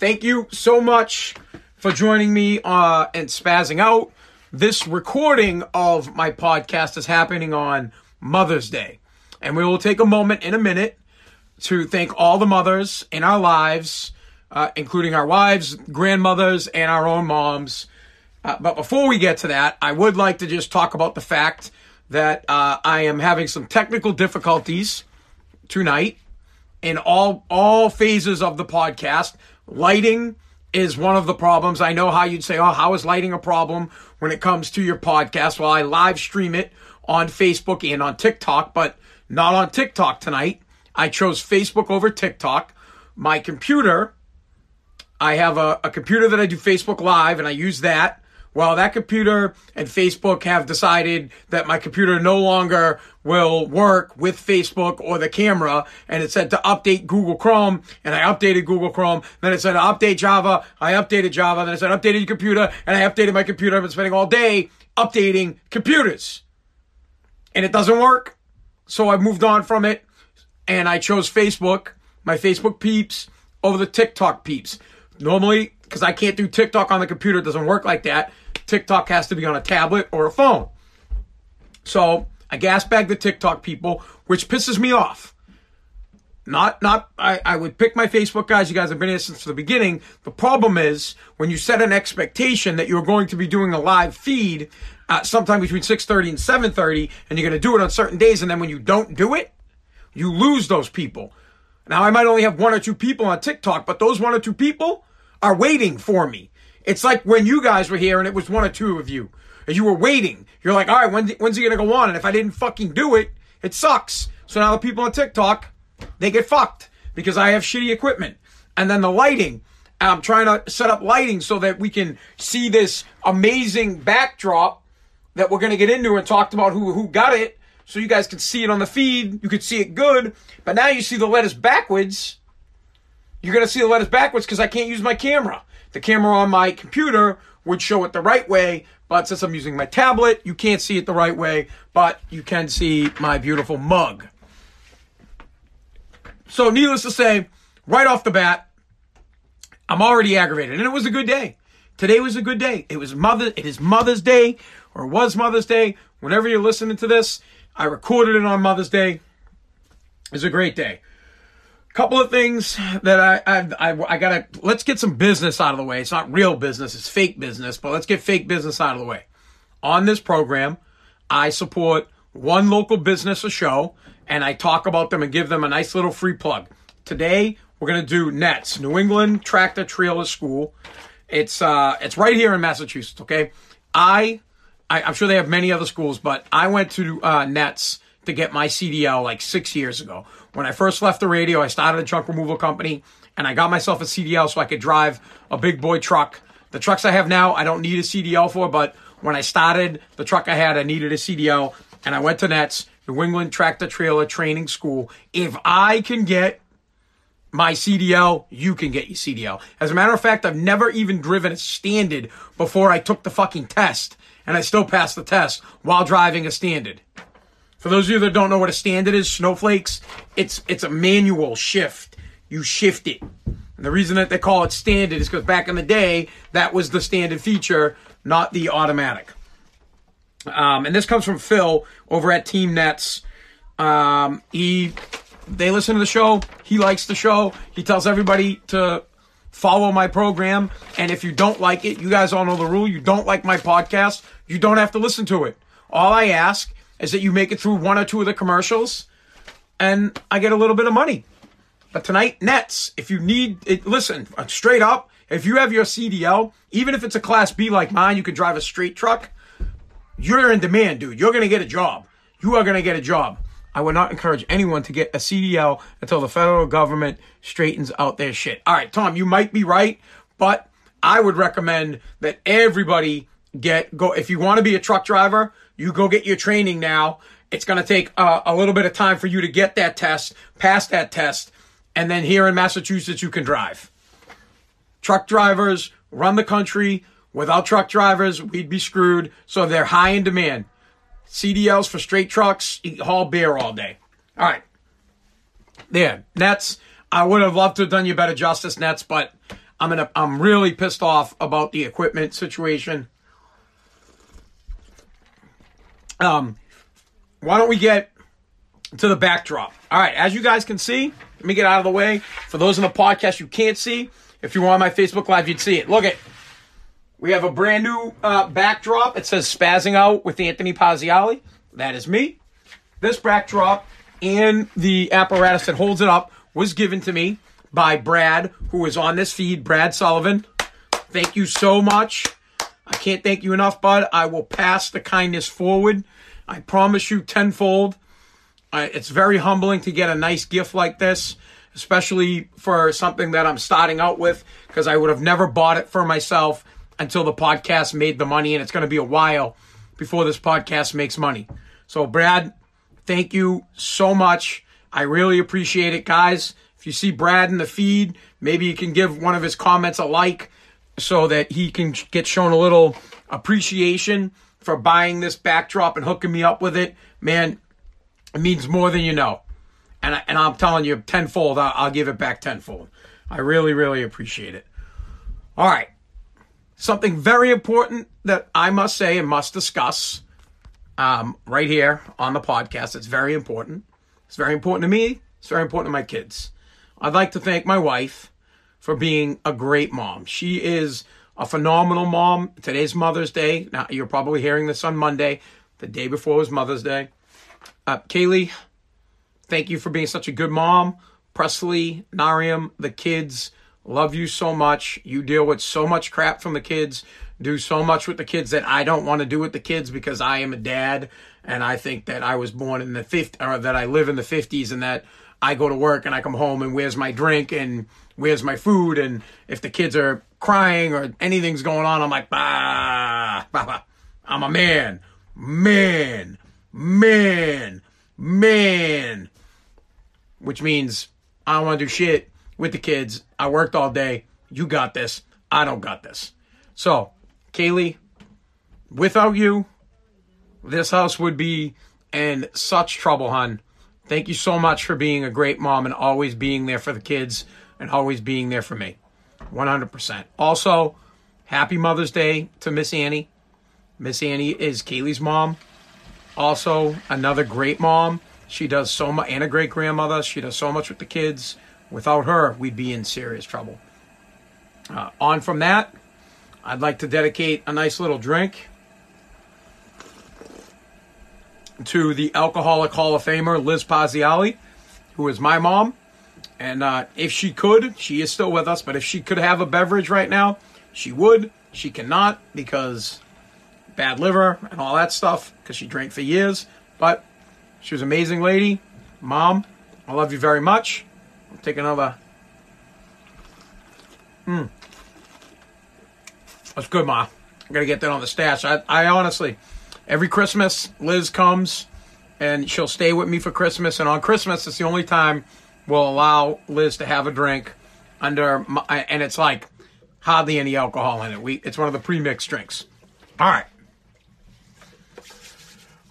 thank you so much for joining me uh, and spazzing out. This recording of my podcast is happening on Mother's Day. And we will take a moment in a minute to thank all the mothers in our lives, uh, including our wives, grandmothers, and our own moms. Uh, but before we get to that, I would like to just talk about the fact that uh, I am having some technical difficulties tonight in all all phases of the podcast. Lighting is one of the problems. I know how you'd say, "Oh, how is lighting a problem when it comes to your podcast?" Well, I live stream it on Facebook and on TikTok, but not on TikTok tonight. I chose Facebook over TikTok. My computer, I have a, a computer that I do Facebook Live, and I use that. Well, that computer and Facebook have decided that my computer no longer will work with Facebook or the camera. And it said to update Google Chrome. And I updated Google Chrome. Then it said to update Java. I updated Java. Then it said updated your computer. And I updated my computer. I've been spending all day updating computers. And it doesn't work. So I moved on from it. And I chose Facebook, my Facebook peeps, over the TikTok peeps. Normally, because I can't do TikTok on the computer, it doesn't work like that. TikTok has to be on a tablet or a phone. So I gas bag the TikTok people, which pisses me off. Not, not, I, I would pick my Facebook guys. You guys have been here since the beginning. The problem is when you set an expectation that you're going to be doing a live feed uh, sometime between 6.30 and 7.30 and you're going to do it on certain days. And then when you don't do it, you lose those people. Now I might only have one or two people on TikTok, but those one or two people are waiting for me. It's like when you guys were here and it was one or two of you. And you were waiting. You're like, all right, when, when's he going to go on? And if I didn't fucking do it, it sucks. So now the people on TikTok, they get fucked because I have shitty equipment. And then the lighting, I'm trying to set up lighting so that we can see this amazing backdrop that we're going to get into and talked about who, who got it. So you guys can see it on the feed. You could see it good. But now you see the lettuce backwards. You're going to see the lettuce backwards because I can't use my camera. The camera on my computer would show it the right way, but since I'm using my tablet, you can't see it the right way, but you can see my beautiful mug. So, needless to say, right off the bat, I'm already aggravated, and it was a good day. Today was a good day. It was Mother. It is Mother's Day, or was Mother's Day. Whenever you're listening to this, I recorded it on Mother's Day. It's a great day couple of things that I, I, I, I, gotta, let's get some business out of the way. It's not real business, it's fake business, but let's get fake business out of the way. On this program, I support one local business a show and I talk about them and give them a nice little free plug. Today, we're gonna do NETS, New England Tractor Trailer School. It's, uh, it's right here in Massachusetts, okay? I, I am sure they have many other schools, but I went to, uh, NETS to get my CDL like six years ago. When I first left the radio, I started a truck removal company and I got myself a CDL so I could drive a big boy truck. The trucks I have now, I don't need a CDL for, but when I started the truck I had, I needed a CDL and I went to NETS, New England Tractor Trailer Training School. If I can get my CDL, you can get your CDL. As a matter of fact, I've never even driven a standard before I took the fucking test, and I still passed the test while driving a standard. For those of you that don't know what a standard is, snowflakes, it's it's a manual shift. You shift it. And the reason that they call it standard is because back in the day, that was the standard feature, not the automatic. Um, and this comes from Phil over at Team Nets. Um, he they listen to the show. He likes the show. He tells everybody to follow my program. And if you don't like it, you guys all know the rule. You don't like my podcast, you don't have to listen to it. All I ask is that you make it through one or two of the commercials and I get a little bit of money. But tonight, Nets, if you need it, listen, uh, straight up, if you have your CDL, even if it's a class B like mine, you can drive a straight truck, you're in demand, dude. You're going to get a job. You are going to get a job. I would not encourage anyone to get a CDL until the federal government straightens out their shit. All right, Tom, you might be right, but I would recommend that everybody get go if you want to be a truck driver, you go get your training now. It's going to take uh, a little bit of time for you to get that test, pass that test, and then here in Massachusetts, you can drive. Truck drivers run the country. Without truck drivers, we'd be screwed. So they're high in demand. CDLs for straight trucks, haul beer all day. All right. There. Nets. I would have loved to have done you better justice, Nets, but I'm gonna I'm really pissed off about the equipment situation. Um, why don't we get to the backdrop? All right, as you guys can see, let me get out of the way. For those in the podcast you can't see, if you were on my Facebook Live, you'd see it. Look at we have a brand new uh, backdrop. It says Spazzing Out with Anthony Paziali. That is me. This backdrop and the apparatus that holds it up was given to me by Brad, who is on this feed, Brad Sullivan. Thank you so much. I can't thank you enough, bud. I will pass the kindness forward. I promise you tenfold. It's very humbling to get a nice gift like this, especially for something that I'm starting out with, because I would have never bought it for myself until the podcast made the money, and it's going to be a while before this podcast makes money. So, Brad, thank you so much. I really appreciate it, guys. If you see Brad in the feed, maybe you can give one of his comments a like so that he can get shown a little appreciation for buying this backdrop and hooking me up with it. Man, it means more than you know. And, I, and I'm telling you, tenfold, I'll, I'll give it back tenfold. I really, really appreciate it. All right. Something very important that I must say and must discuss um, right here on the podcast. It's very important. It's very important to me. It's very important to my kids. I'd like to thank my wife for being a great mom. She is a phenomenal mom. Today's Mother's Day. Now, you're probably hearing this on Monday. The day before was Mother's Day. Uh, Kaylee, thank you for being such a good mom. Presley, Nariam, the kids, love you so much. You deal with so much crap from the kids, do so much with the kids that I don't want to do with the kids because I am a dad and I think that I was born in the 50s or that I live in the 50s and that I go to work and I come home and where's my drink and where's my food and if the kids are crying or anything's going on, I'm like, bah, bah, bah. I'm a man, man, man, man. Which means I don't want to do shit with the kids. I worked all day. You got this. I don't got this. So, Kaylee, without you, this house would be in such trouble, hon. Thank you so much for being a great mom and always being there for the kids and always being there for me. 100%. Also, happy Mother's Day to Miss Annie. Miss Annie is Kaylee's mom. Also, another great mom. She does so much, and a great grandmother. She does so much with the kids. Without her, we'd be in serious trouble. Uh, on from that, I'd like to dedicate a nice little drink to the Alcoholic Hall of Famer, Liz Paziali, who is my mom. And uh, if she could, she is still with us, but if she could have a beverage right now, she would. She cannot because bad liver and all that stuff because she drank for years. But she was an amazing lady. Mom, I love you very much. I'll take another. Hmm. That's good, Ma. I gotta get that on the stash. I, I honestly, every Christmas, Liz comes and she'll stay with me for Christmas. And on Christmas, it's the only time we'll allow Liz to have a drink under, my, uh, and it's like hardly any alcohol in it. We, it's one of the pre-mixed drinks. All right.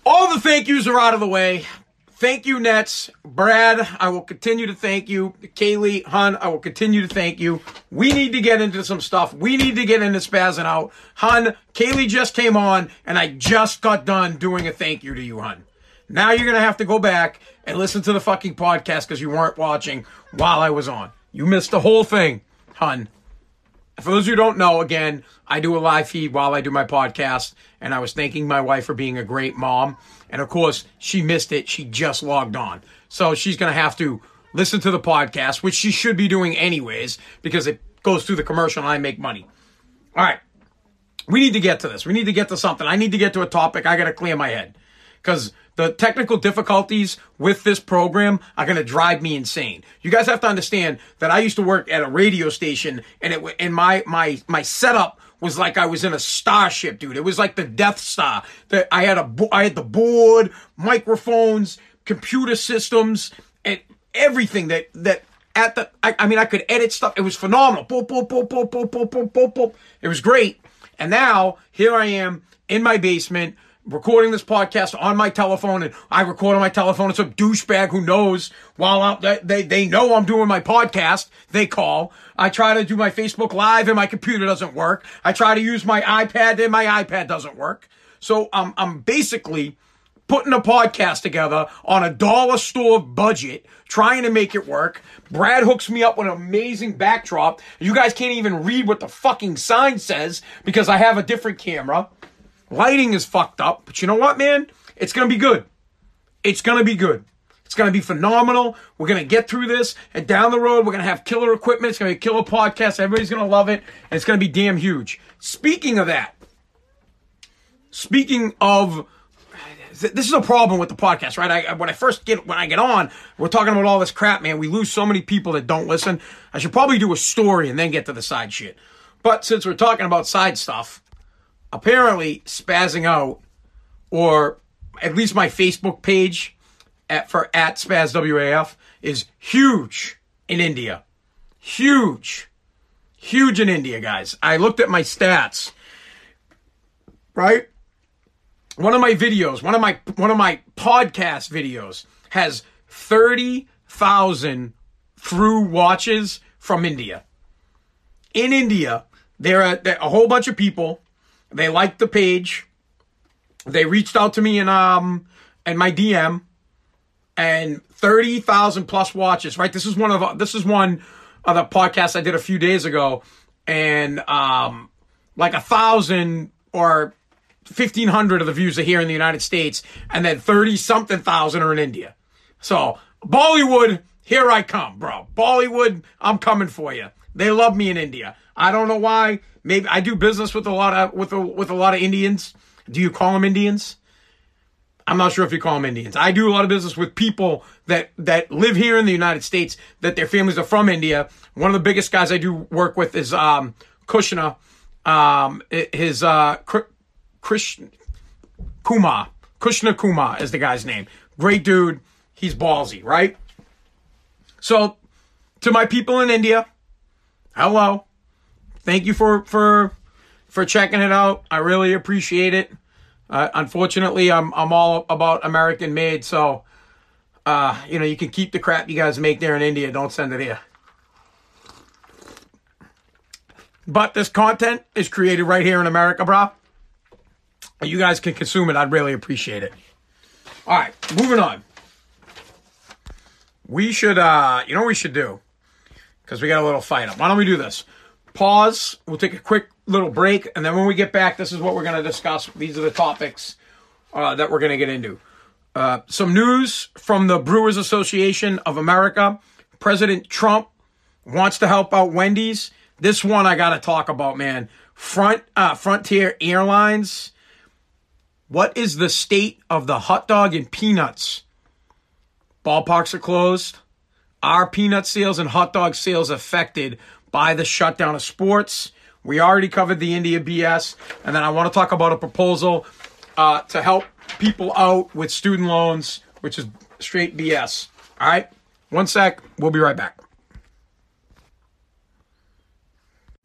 All the thank yous are out of the way. Thank you, Nets. Brad, I will continue to thank you. Kaylee, Hun, I will continue to thank you. We need to get into some stuff. We need to get into spazzing out. Hun, Kaylee just came on, and I just got done doing a thank you to you, Hun. Now you're going to have to go back and listen to the fucking podcast because you weren't watching while I was on. You missed the whole thing, Hun. For those who don't know, again, I do a live feed while I do my podcast, and I was thanking my wife for being a great mom. And of course, she missed it. She just logged on. So she's going to have to listen to the podcast, which she should be doing anyways, because it goes through the commercial and I make money. All right. We need to get to this. We need to get to something. I need to get to a topic. I got to clear my head because the technical difficulties with this program are going to drive me insane. You guys have to understand that I used to work at a radio station and it and my my my setup was like I was in a starship, dude. It was like the Death Star. That I had a I had the board, microphones, computer systems, and everything that that at the I, I mean I could edit stuff. It was phenomenal. Boop, boop, boop, boop, boop, boop, boop, boop, boop. It was great. And now here I am in my basement recording this podcast on my telephone and I record on my telephone. It's a douchebag who knows while I'm, they, they know I'm doing my podcast. They call. I try to do my Facebook live and my computer doesn't work. I try to use my iPad and my iPad doesn't work. So I'm, I'm basically putting a podcast together on a dollar store budget, trying to make it work. Brad hooks me up with an amazing backdrop. You guys can't even read what the fucking sign says because I have a different camera. Lighting is fucked up, but you know what, man? It's gonna be good. It's gonna be good. It's gonna be phenomenal. We're gonna get through this, and down the road, we're gonna have killer equipment. It's gonna be a killer podcast. Everybody's gonna love it, and it's gonna be damn huge. Speaking of that, speaking of this is a problem with the podcast, right? I, when I first get when I get on, we're talking about all this crap, man. We lose so many people that don't listen. I should probably do a story and then get to the side shit. But since we're talking about side stuff, apparently spazzing out, or at least my Facebook page at for at SpazWAF is huge in India. Huge. Huge in India, guys. I looked at my stats. Right? one of my videos, one of my one of my podcast videos has 30,000 through watches from India. In India, there are, there are a whole bunch of people. They liked the page. They reached out to me in um in my DM and 30,000 plus watches, right? This is one of this is one of the podcasts I did a few days ago and um like a thousand or 1,500 of the views are here in the United States, and then 30 something thousand are in India. So, Bollywood, here I come, bro. Bollywood, I'm coming for you. They love me in India. I don't know why. Maybe I do business with a lot of with a, with a lot of Indians. Do you call them Indians? I'm not sure if you call them Indians. I do a lot of business with people that that live here in the United States that their families are from India. One of the biggest guys I do work with is um, Kushna. Um, his uh, Krish Kuma, Kushna Kuma is the guy's name. Great dude. He's ballsy, right? So, to my people in India, hello. Thank you for for for checking it out. I really appreciate it. Uh, unfortunately, I'm I'm all about American made, so uh, you know you can keep the crap you guys make there in India. Don't send it here. But this content is created right here in America, bro you guys can consume it, I'd really appreciate it. All right, moving on. We should, uh, you know what we should do? Because we got a little fight up. Why don't we do this? Pause. We'll take a quick little break. And then when we get back, this is what we're going to discuss. These are the topics uh, that we're going to get into. Uh, some news from the Brewers Association of America. President Trump wants to help out Wendy's. This one I got to talk about, man. Front uh, Frontier Airlines what is the state of the hot dog and peanuts? Ballparks are closed. Are peanut sales and hot dog sales affected by the shutdown of sports? We already covered the India BS. And then I want to talk about a proposal uh, to help people out with student loans, which is straight BS. All right? One sec. We'll be right back.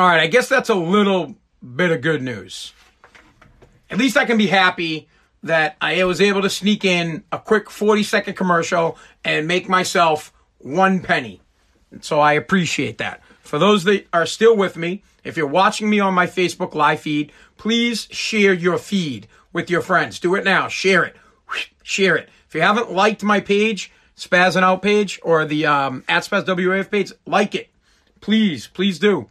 All right, I guess that's a little bit of good news. At least I can be happy that I was able to sneak in a quick 40 second commercial and make myself one penny. So I appreciate that. For those that are still with me, if you're watching me on my Facebook live feed, please share your feed with your friends. Do it now. Share it. Share it. If you haven't liked my page, Spazzing Out page, or the um, at SpazzWAF page, like it. Please, please do.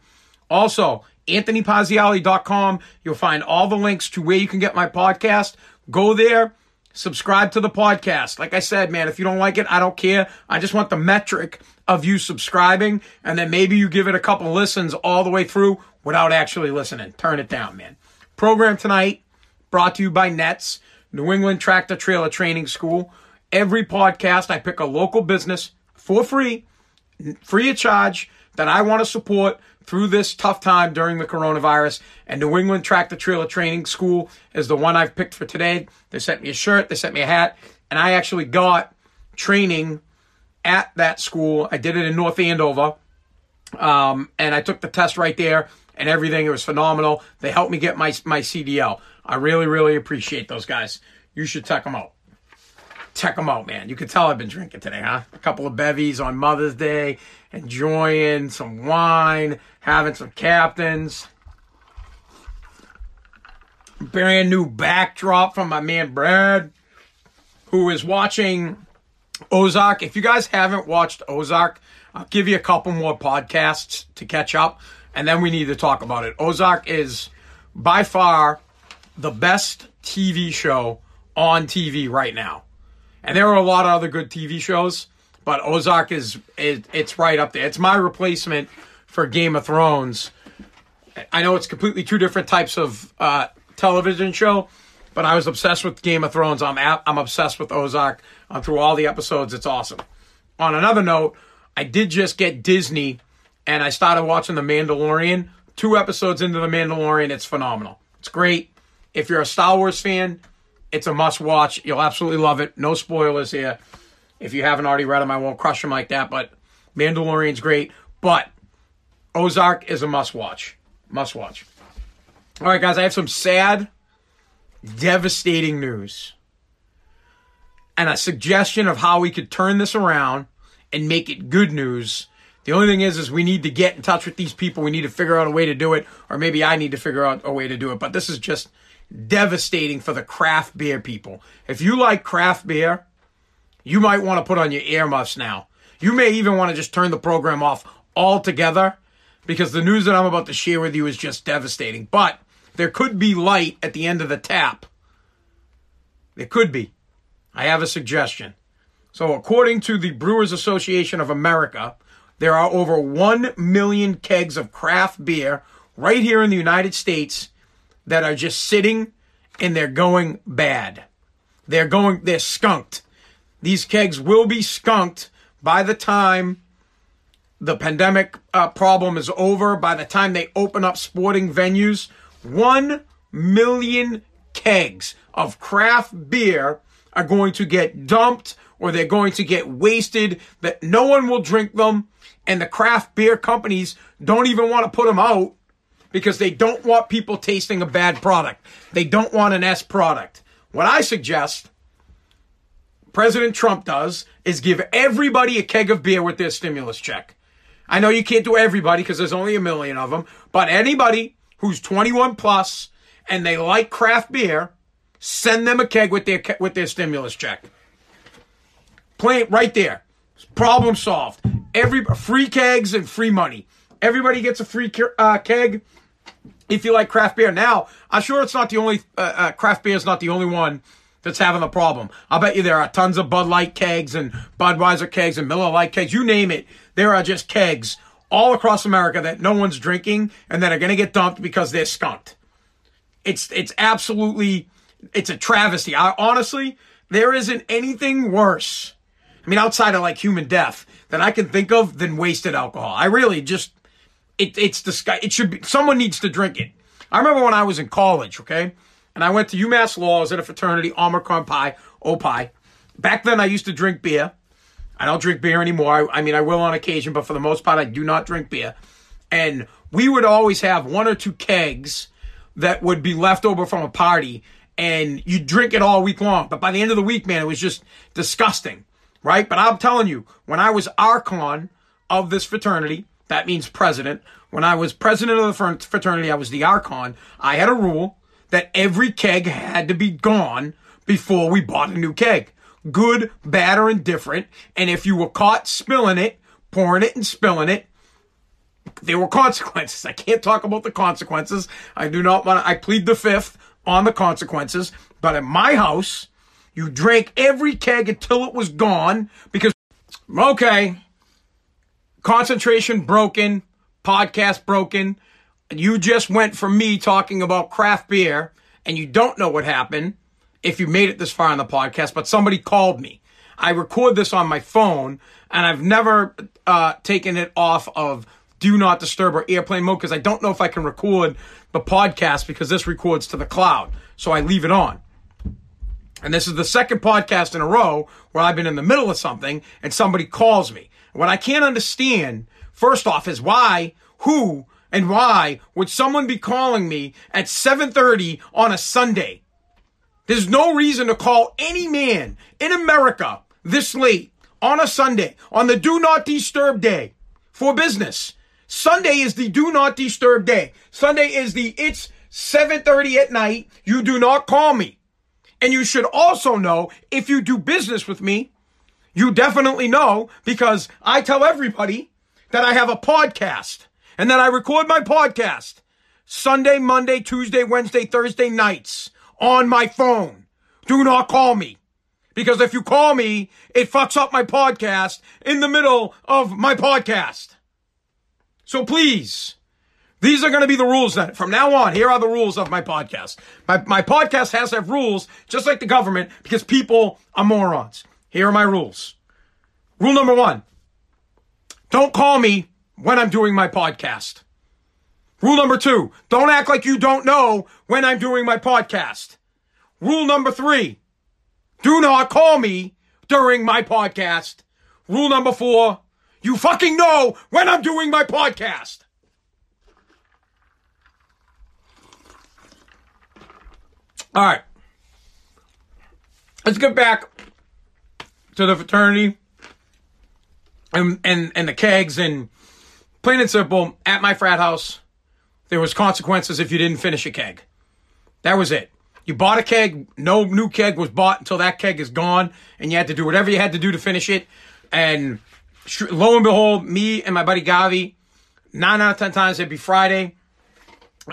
Also, AnthonyPazziali.com. You'll find all the links to where you can get my podcast. Go there, subscribe to the podcast. Like I said, man, if you don't like it, I don't care. I just want the metric of you subscribing, and then maybe you give it a couple listens all the way through without actually listening. Turn it down, man. Program tonight brought to you by Nets, New England Tractor Trailer Training School. Every podcast, I pick a local business for free, free of charge, that I want to support through this tough time during the coronavirus. And New England Tractor Trailer Training School is the one I've picked for today. They sent me a shirt, they sent me a hat, and I actually got training at that school. I did it in North Andover. Um, and I took the test right there and everything. It was phenomenal. They helped me get my, my CDL. I really, really appreciate those guys. You should check them out. Check them out, man. You can tell I've been drinking today, huh? A couple of bevies on Mother's Day, enjoying some wine, having some captains. Brand new backdrop from my man Brad, who is watching Ozark. If you guys haven't watched Ozark, I'll give you a couple more podcasts to catch up, and then we need to talk about it. Ozark is by far the best TV show on TV right now. And there are a lot of other good TV shows, but Ozark is, is it's right up there. It's my replacement for Game of Thrones. I know it's completely two different types of uh, television show, but I was obsessed with Game of Thrones. I'm at, I'm obsessed with Ozark. Uh, through all the episodes, it's awesome. On another note, I did just get Disney, and I started watching The Mandalorian. Two episodes into The Mandalorian, it's phenomenal. It's great. If you're a Star Wars fan, it's a must watch. You'll absolutely love it. No spoilers here. If you haven't already read them, I won't crush them like that. But Mandalorian's great. But Ozark is a must watch. Must watch. All right, guys, I have some sad, devastating news and a suggestion of how we could turn this around and make it good news. The only thing is, is we need to get in touch with these people. We need to figure out a way to do it, or maybe I need to figure out a way to do it. But this is just devastating for the craft beer people. If you like craft beer, you might want to put on your earmuffs now. You may even want to just turn the program off altogether because the news that I'm about to share with you is just devastating. But there could be light at the end of the tap. There could be. I have a suggestion. So, according to the Brewers Association of America, there are over 1 million kegs of craft beer right here in the United States that are just sitting and they're going bad. They're going, they're skunked. These kegs will be skunked by the time the pandemic uh, problem is over, by the time they open up sporting venues. One million kegs of craft beer are going to get dumped or they're going to get wasted, that no one will drink them, and the craft beer companies don't even want to put them out because they don't want people tasting a bad product. They don't want an S product. What I suggest President Trump does is give everybody a keg of beer with their stimulus check. I know you can't do everybody because there's only a million of them, but anybody who's 21 plus and they like craft beer, send them a keg with their with their stimulus check. Plain right there. Problem solved. Every free kegs and free money. Everybody gets a free uh, keg if you like craft beer. Now, I'm sure it's not the only, uh, uh, craft beer is not the only one that's having a problem. I bet you there are tons of Bud Light kegs and Budweiser kegs and Miller Lite kegs. You name it. There are just kegs all across America that no one's drinking and that are going to get dumped because they're skunked. It's, it's absolutely, it's a travesty. I, honestly, there isn't anything worse. I mean, outside of like human death that I can think of than wasted alcohol. I really just, it, it's disgusting. It should be, someone needs to drink it. I remember when I was in college, okay? And I went to UMass Lowell, I was at a fraternity, Omicron Pi, Opie. Back then I used to drink beer. I don't drink beer anymore. I, I mean, I will on occasion, but for the most part, I do not drink beer. And we would always have one or two kegs that would be left over from a party and you drink it all week long. But by the end of the week, man, it was just disgusting, right? But I'm telling you, when I was archon of this fraternity, that means president. When I was president of the fraternity, I was the archon. I had a rule that every keg had to be gone before we bought a new keg. Good, bad, or indifferent. And if you were caught spilling it, pouring it and spilling it, there were consequences. I can't talk about the consequences. I do not want to, I plead the fifth on the consequences. But at my house, you drank every keg until it was gone because, okay, concentration broken, podcast broken. You just went from me talking about craft beer and you don't know what happened if you made it this far on the podcast, but somebody called me. I record this on my phone and I've never uh, taken it off of do not disturb or airplane mode because I don't know if I can record the podcast because this records to the cloud. So I leave it on. And this is the second podcast in a row where I've been in the middle of something and somebody calls me. What I can't understand, first off, is why, who, and why would someone be calling me at 7:30 on a Sunday? There's no reason to call any man in America this late on a Sunday, on the do not disturb day for business. Sunday is the do not disturb day. Sunday is the it's 7:30 at night. You do not call me. And you should also know if you do business with me, you definitely know because I tell everybody that I have a podcast and that I record my podcast Sunday, Monday, Tuesday, Wednesday, Thursday nights on my phone. Do not call me. Because if you call me, it fucks up my podcast in the middle of my podcast. So please, these are going to be the rules then. From now on, here are the rules of my podcast. My, my podcast has to have rules, just like the government, because people are morons. Here are my rules. Rule number one. Don't call me when I'm doing my podcast. Rule number two. Don't act like you don't know when I'm doing my podcast. Rule number three. Do not call me during my podcast. Rule number four. You fucking know when I'm doing my podcast. All right. Let's get back to the fraternity and, and, and the kegs and plain and simple, at my frat house, there was consequences if you didn't finish a keg. That was it. You bought a keg, no new keg was bought until that keg is gone, and you had to do whatever you had to do to finish it. And lo and behold, me and my buddy Gavi, nine out of ten times it'd be Friday,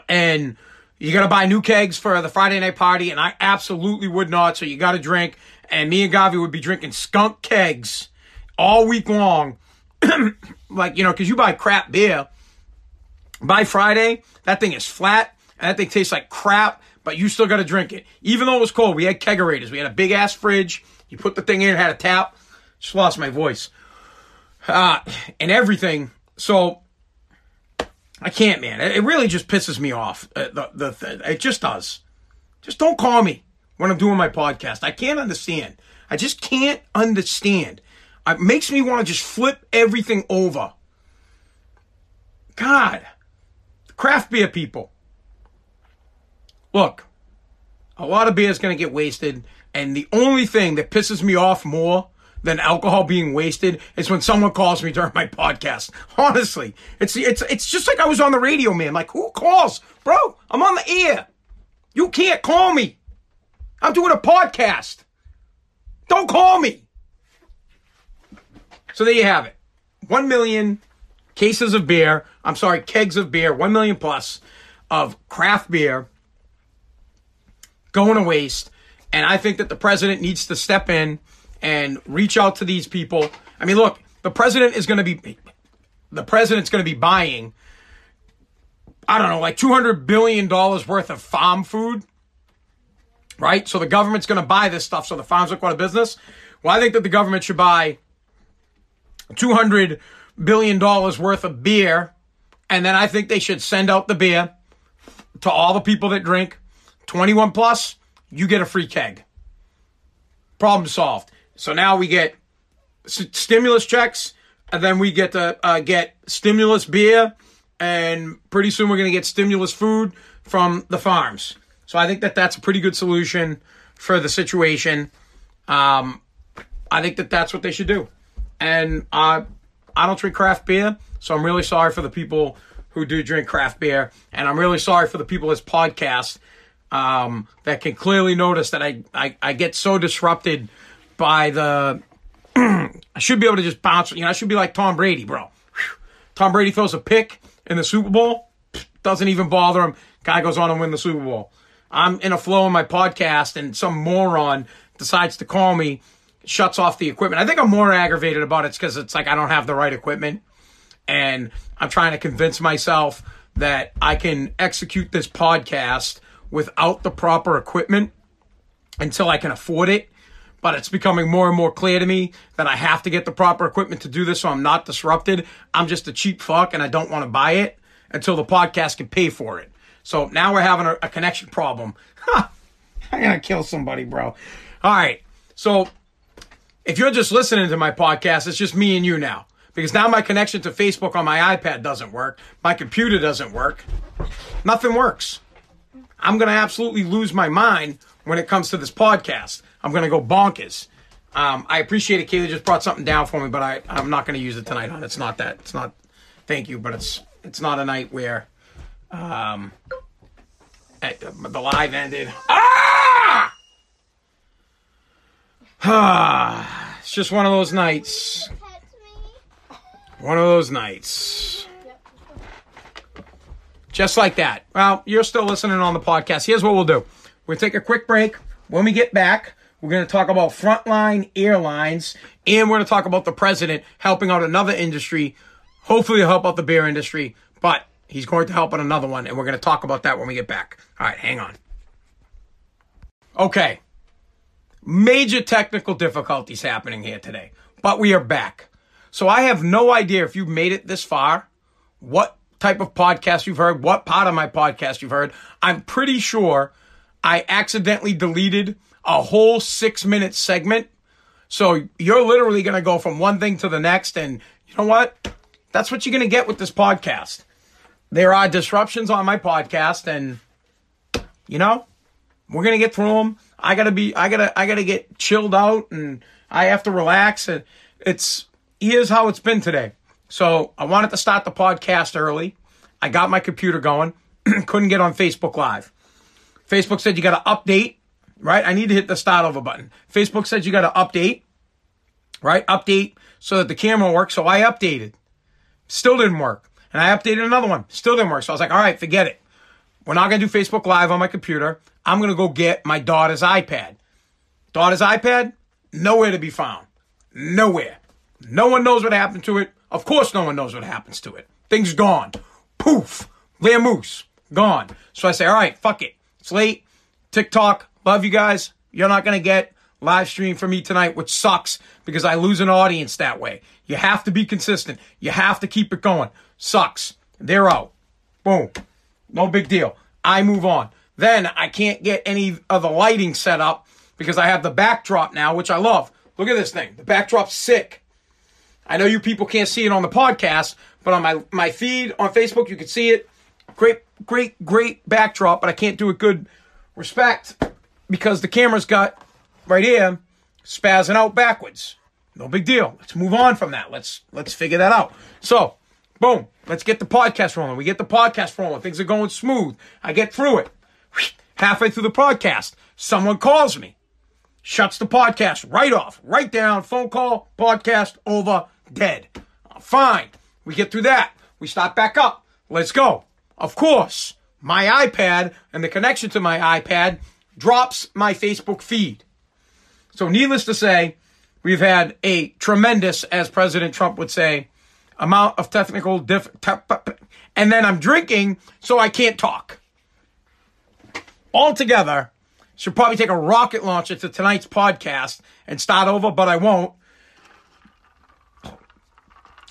and you got to buy new kegs for the Friday night party, and I absolutely would not. So you got to drink, and me and Gavi would be drinking skunk kegs all week long, like you know, because you buy crap beer. By Friday, that thing is flat, and that thing tastes like crap. But you still got to drink it, even though it was cold. We had kegerators. We had a big ass fridge. You put the thing in, it had a tap. Just lost my voice, uh, and everything. So I can't, man. It really just pisses me off. Uh, the, the, it just does. Just don't call me when I'm doing my podcast. I can't understand. I just can't understand. It makes me want to just flip everything over. God, craft beer people. Look, a lot of beer is going to get wasted, and the only thing that pisses me off more than alcohol being wasted is when someone calls me during my podcast. Honestly, it's it's it's just like I was on the radio, man. Like who calls, bro? I'm on the air. You can't call me. I'm doing a podcast. Don't call me. So there you have it. One million cases of beer. I'm sorry, kegs of beer. One million plus of craft beer going to waste. And I think that the president needs to step in and reach out to these people. I mean, look, the president is going to be, the president's going to be buying, I don't know, like $200 billion worth of farm food, right? So the government's going to buy this stuff so the farms go out of business. Well, I think that the government should buy $200 billion worth of beer. And then I think they should send out the beer to all the people that drink 21 plus, you get a free keg. Problem solved. So now we get s- stimulus checks, and then we get to uh, get stimulus beer, and pretty soon we're going to get stimulus food from the farms. So I think that that's a pretty good solution for the situation. Um, I think that that's what they should do. And uh, I don't drink craft beer, so I'm really sorry for the people who do drink craft beer, and I'm really sorry for the people this podcast um, that can clearly notice that I, I, I get so disrupted by the. I should be able to just bounce. You know, I should be like Tom Brady, bro. Tom Brady throws a pick in the Super Bowl, doesn't even bother him. Guy goes on and win the Super Bowl. I'm in a flow in my podcast, and some moron decides to call me, shuts off the equipment. I think I'm more aggravated about it because it's like I don't have the right equipment, and I'm trying to convince myself that I can execute this podcast without the proper equipment until I can afford it. But it's becoming more and more clear to me that I have to get the proper equipment to do this so I'm not disrupted. I'm just a cheap fuck and I don't want to buy it until the podcast can pay for it. So now we're having a, a connection problem. I'm going to kill somebody, bro. All right. So if you're just listening to my podcast, it's just me and you now. Because now my connection to Facebook on my iPad doesn't work. My computer doesn't work. Nothing works. I'm going to absolutely lose my mind when it comes to this podcast. I'm going to go bonkers. Um, I appreciate it. Kaylee just brought something down for me, but I, I'm not going to use it tonight. On it's not that. It's not. Thank you, but it's it's not a night where um, at, the live ended. Ah! Ah! it's just one of those nights. One of those nights. Just like that. Well, you're still listening on the podcast. Here's what we'll do. We'll take a quick break. When we get back, we're going to talk about frontline airlines and we're going to talk about the president helping out another industry. Hopefully, help out the beer industry, but he's going to help on another one, and we're going to talk about that when we get back. All right, hang on. Okay. Major technical difficulties happening here today, but we are back. So I have no idea if you've made it this far, what type of podcast you've heard, what part of my podcast you've heard. I'm pretty sure I accidentally deleted a whole six minute segment. So you're literally going to go from one thing to the next. And you know what? That's what you're going to get with this podcast. There are disruptions on my podcast and you know, we're to get through them. I got to be, I got to, I got to get chilled out and I have to relax. And it's, here's how it's been today. So I wanted to start the podcast early. I got my computer going. Couldn't get on Facebook Live. Facebook said you got to update, right? I need to hit the start over button. Facebook said you got to update, right? Update so that the camera works. So I updated. Still didn't work. And I updated another one. Still didn't work. So I was like, all right, forget it. We're not going to do Facebook Live on my computer. I'm going to go get my daughter's iPad. Daughter's iPad, nowhere to be found. Nowhere. No one knows what happened to it. Of course, no one knows what happens to it. Things gone. Poof. Moose. Gone. So I say, all right, fuck it. It's late. TikTok. Love you guys. You're not going to get live stream for me tonight, which sucks because I lose an audience that way. You have to be consistent. You have to keep it going. Sucks. They're out. Boom. No big deal. I move on. Then I can't get any of the lighting set up because I have the backdrop now, which I love. Look at this thing. The backdrop's sick. I know you people can't see it on the podcast, but on my, my feed on Facebook, you can see it. Great, great, great backdrop, but I can't do it good respect because the camera's got right here spazzing out backwards. No big deal. Let's move on from that. Let's let's figure that out. So, boom. Let's get the podcast rolling. We get the podcast rolling. Things are going smooth. I get through it. Halfway through the podcast, someone calls me shuts the podcast right off, right down, phone call, podcast over, dead. Fine. We get through that. We start back up. Let's go. Of course, my iPad and the connection to my iPad drops my Facebook feed. So, needless to say, we've had a tremendous, as President Trump would say, amount of technical diff. and then I'm drinking, so I can't talk. Altogether, should probably take a rocket launcher to tonight's podcast and start over, but I won't.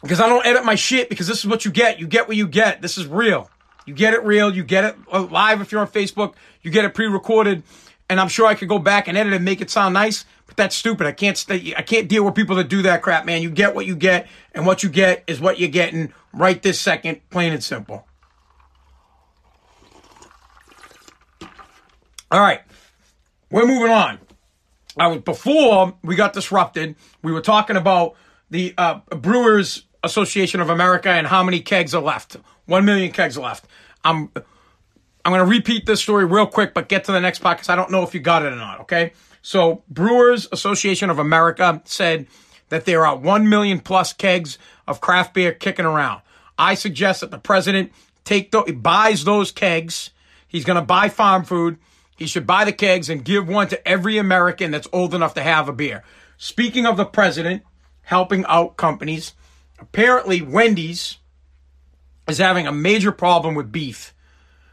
Because I don't edit my shit because this is what you get. You get what you get. This is real. You get it real. You get it uh, live if you're on Facebook. You get it pre-recorded. And I'm sure I could go back and edit and make it sound nice, that's stupid. I can't stay, I can't deal with people that do that crap, man. You get what you get, and what you get is what you're getting right this second, plain and simple. All right. We're moving on. I was before we got disrupted. We were talking about the uh, Brewers Association of America and how many kegs are left. One million kegs left. I'm I'm going to repeat this story real quick, but get to the next part because I don't know if you got it or not. Okay. So Brewers Association of America said that there are one million plus kegs of craft beer kicking around. I suggest that the president take the, buys those kegs. He's going to buy farm food he should buy the kegs and give one to every American that's old enough to have a beer. Speaking of the president helping out companies, apparently Wendy's is having a major problem with beef.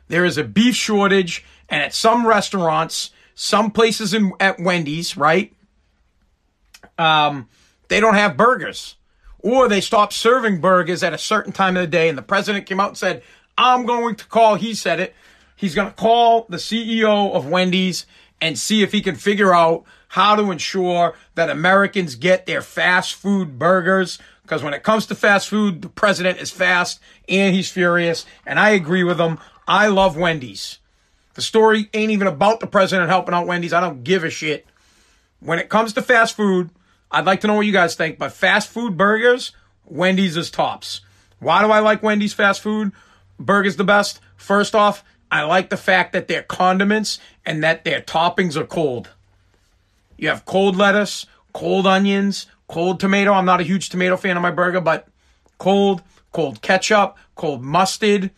there is a beef shortage, and at some restaurants, some places in at Wendy's, right? Um, they don't have burgers, or they stopped serving burgers at a certain time of the day, and the president came out and said, "I'm going to call." He said it. He's going to call the CEO of Wendy's and see if he can figure out how to ensure that Americans get their fast food burgers. Because when it comes to fast food, the president is fast and he's furious. And I agree with him. I love Wendy's. The story ain't even about the president helping out Wendy's. I don't give a shit. When it comes to fast food, I'd like to know what you guys think, but fast food burgers, Wendy's is tops. Why do I like Wendy's fast food? Burgers the best. First off, I like the fact that their condiments and that their toppings are cold. You have cold lettuce, cold onions, cold tomato. I'm not a huge tomato fan of my burger, but cold, cold ketchup, cold mustard,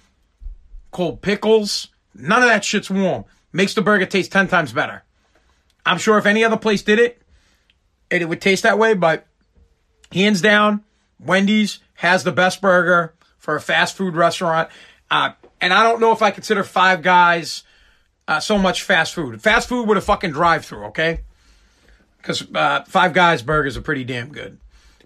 cold pickles. None of that shit's warm. Makes the burger taste 10 times better. I'm sure if any other place did it, it, it would taste that way, but hands down, Wendy's has the best burger for a fast food restaurant. Uh, and I don't know if I consider Five Guys uh, so much fast food. Fast food with a fucking drive through, okay? Because uh, Five Guys burgers are pretty damn good.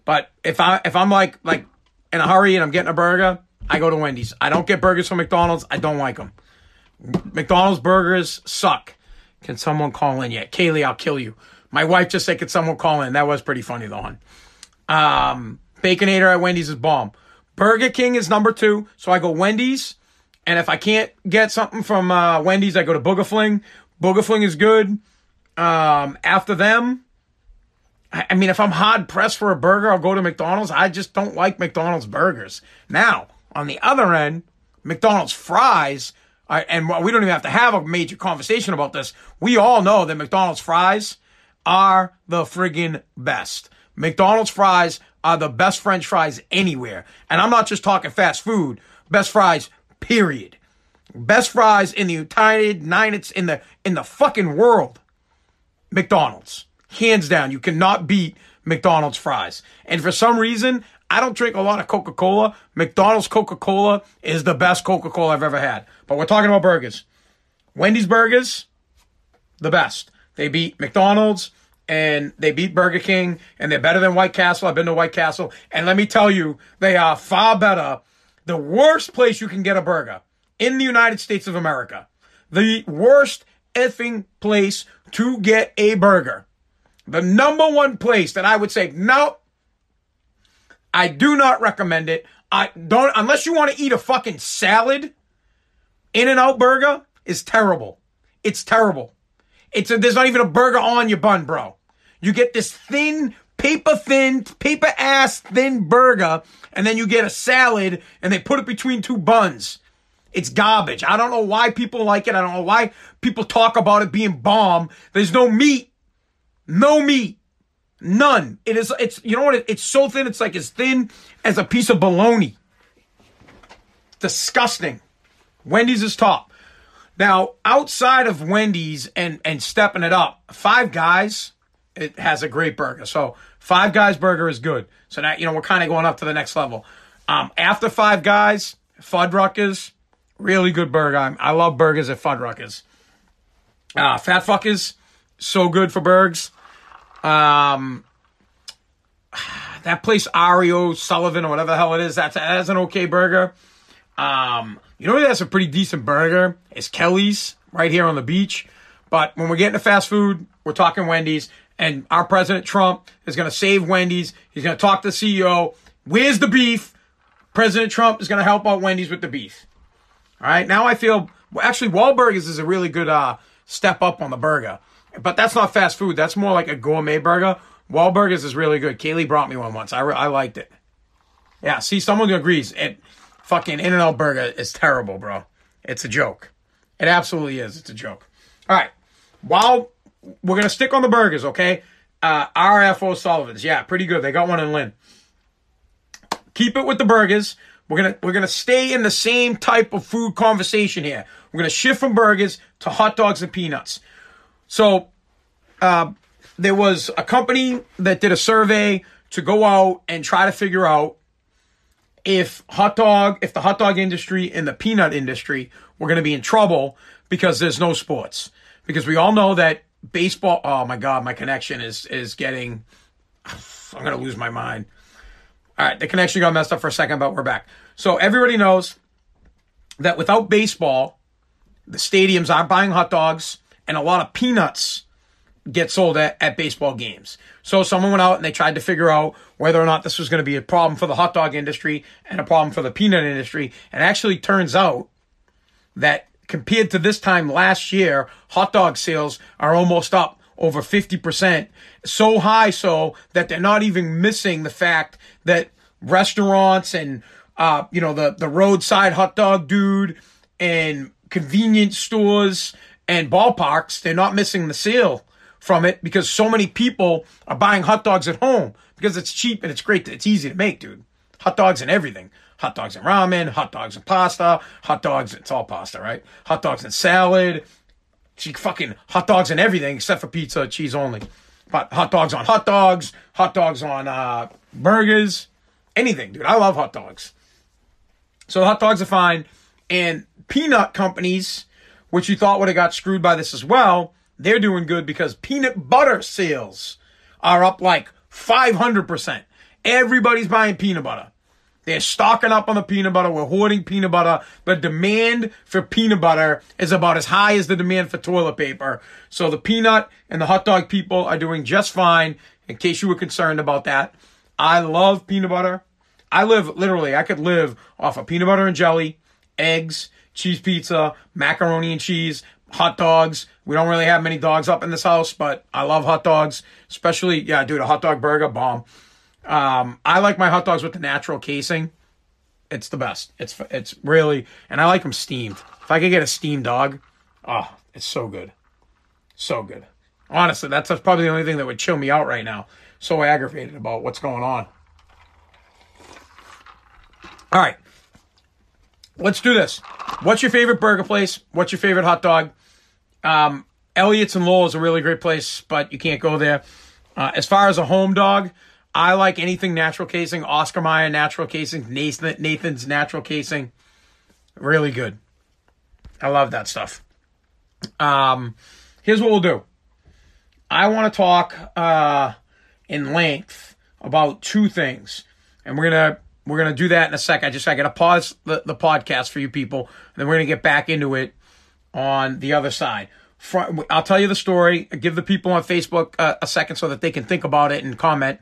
But if I if I'm like like in a hurry and I'm getting a burger, I go to Wendy's. I don't get burgers from McDonald's. I don't like them. McDonald's burgers suck. Can someone call in yet? Kaylee, I'll kill you. My wife just said, "Can someone call in?" That was pretty funny though, hon. Um, Baconator at Wendy's is bomb. Burger King is number two, so I go Wendy's. And if I can't get something from uh, Wendy's, I go to Booger Fling. Booger Fling is good. Um, after them, I, I mean, if I'm hard pressed for a burger, I'll go to McDonald's. I just don't like McDonald's burgers. Now, on the other end, McDonald's fries, and we don't even have to have a major conversation about this. We all know that McDonald's fries are the friggin' best. McDonald's fries are the best French fries anywhere. And I'm not just talking fast food. Best fries Period. Best fries in the United United in the in the fucking world. McDonald's. Hands down. You cannot beat McDonald's fries. And for some reason, I don't drink a lot of Coca-Cola. McDonald's Coca-Cola is the best Coca-Cola I've ever had. But we're talking about burgers. Wendy's burgers, the best. They beat McDonald's and they beat Burger King and they're better than White Castle. I've been to White Castle and let me tell you, they are far better the worst place you can get a burger in the United States of America. The worst effing place to get a burger. The number one place that I would say, no, I do not recommend it. I don't, unless you want to eat a fucking salad, In and Out Burger is terrible. It's terrible. It's a, there's not even a burger on your bun, bro. You get this thin paper thin, paper ass thin burger, and then you get a salad and they put it between two buns. It's garbage. I don't know why people like it. I don't know why people talk about it being bomb. There's no meat. No meat. None. It is, it's, you know what? it's so thin. It's like as thin as a piece of bologna. Disgusting. Wendy's is top. Now, outside of Wendy's and, and stepping it up, Five Guys, it has a great burger. So Five Guys burger is good. So now, you know, we're kind of going up to the next level. Um, after Five Guys, Fuddruckers, really good burger. I, I love burgers at Fuddruckers. Uh, Fat Fuckers, so good for burgers. Um, that place, R.F. O'Sullivan or whatever the hell it is, that's, that's an okay burger. Um, you know that's a pretty decent burger? It's Kelly's right here on the beach. But when we're getting to fast food, we're talking Wendy's and our President Trump is going to save Wendy's. He's going to talk to the CEO. Where's the beef? President Trump is going to help out Wendy's with the beef. All right. Now I feel well, actually Wahlburgers is a really good uh, step up on the burger, but that's not fast food. That's more like a gourmet burger. Wahlburgers is really good. Kaylee brought me one once. I, re- I liked it. Yeah. See, someone agrees. It fucking In and Out Burger is terrible, bro. It's a joke. It absolutely is. It's a joke. All right. While we're gonna stick on the burgers, okay? Uh, R.F. O'Sullivan's, yeah, pretty good. They got one in Lynn. Keep it with the burgers. We're gonna we're gonna stay in the same type of food conversation here. We're gonna shift from burgers to hot dogs and peanuts. So, uh, there was a company that did a survey to go out and try to figure out if hot dog, if the hot dog industry and the peanut industry were going to be in trouble because there's no sports. Because we all know that baseball, oh my God, my connection is, is getting, I'm going to lose my mind. All right, the connection got messed up for a second, but we're back. So everybody knows that without baseball, the stadiums aren't buying hot dogs and a lot of peanuts get sold at, at baseball games. So someone went out and they tried to figure out whether or not this was going to be a problem for the hot dog industry and a problem for the peanut industry. And actually turns out that compared to this time last year, hot dog sales are almost up over 50%. So high so that they're not even missing the fact that restaurants and, uh, you know, the, the roadside hot dog dude and convenience stores and ballparks, they're not missing the sale from it because so many people are buying hot dogs at home because it's cheap and it's great. It's easy to make, dude. Hot dogs and everything. Hot dogs and ramen, hot dogs and pasta, hot dogs, it's all pasta, right? Hot dogs and salad. She fucking hot dogs and everything except for pizza, cheese only. But hot dogs on hot dogs, hot dogs on uh, burgers, anything, dude. I love hot dogs. So hot dogs are fine. And peanut companies, which you thought would have got screwed by this as well, they're doing good because peanut butter sales are up like 500%. Everybody's buying peanut butter. They're stocking up on the peanut butter. We're hoarding peanut butter. The demand for peanut butter is about as high as the demand for toilet paper. So the peanut and the hot dog people are doing just fine. In case you were concerned about that, I love peanut butter. I live literally, I could live off of peanut butter and jelly, eggs, cheese pizza, macaroni and cheese, hot dogs. We don't really have many dogs up in this house, but I love hot dogs, especially, yeah, dude, a hot dog burger, bomb. Um, I like my hot dogs with the natural casing. It's the best. It's it's really, and I like them steamed. If I could get a steamed dog, oh, it's so good, so good. Honestly, that's, that's probably the only thing that would chill me out right now. So aggravated about what's going on. All right, let's do this. What's your favorite burger place? What's your favorite hot dog? Um, Elliott's and Lowell is a really great place, but you can't go there. Uh, as far as a home dog, I like anything natural casing. Oscar Mayer natural casing. Nathan, Nathan's natural casing. Really good. I love that stuff. Um, here's what we'll do. I want to talk uh, in length about two things, and we're gonna we're gonna do that in a sec. I just I gotta pause the, the podcast for you people, and then we're gonna get back into it on the other side. I'll tell you the story. Give the people on Facebook a, a second so that they can think about it and comment,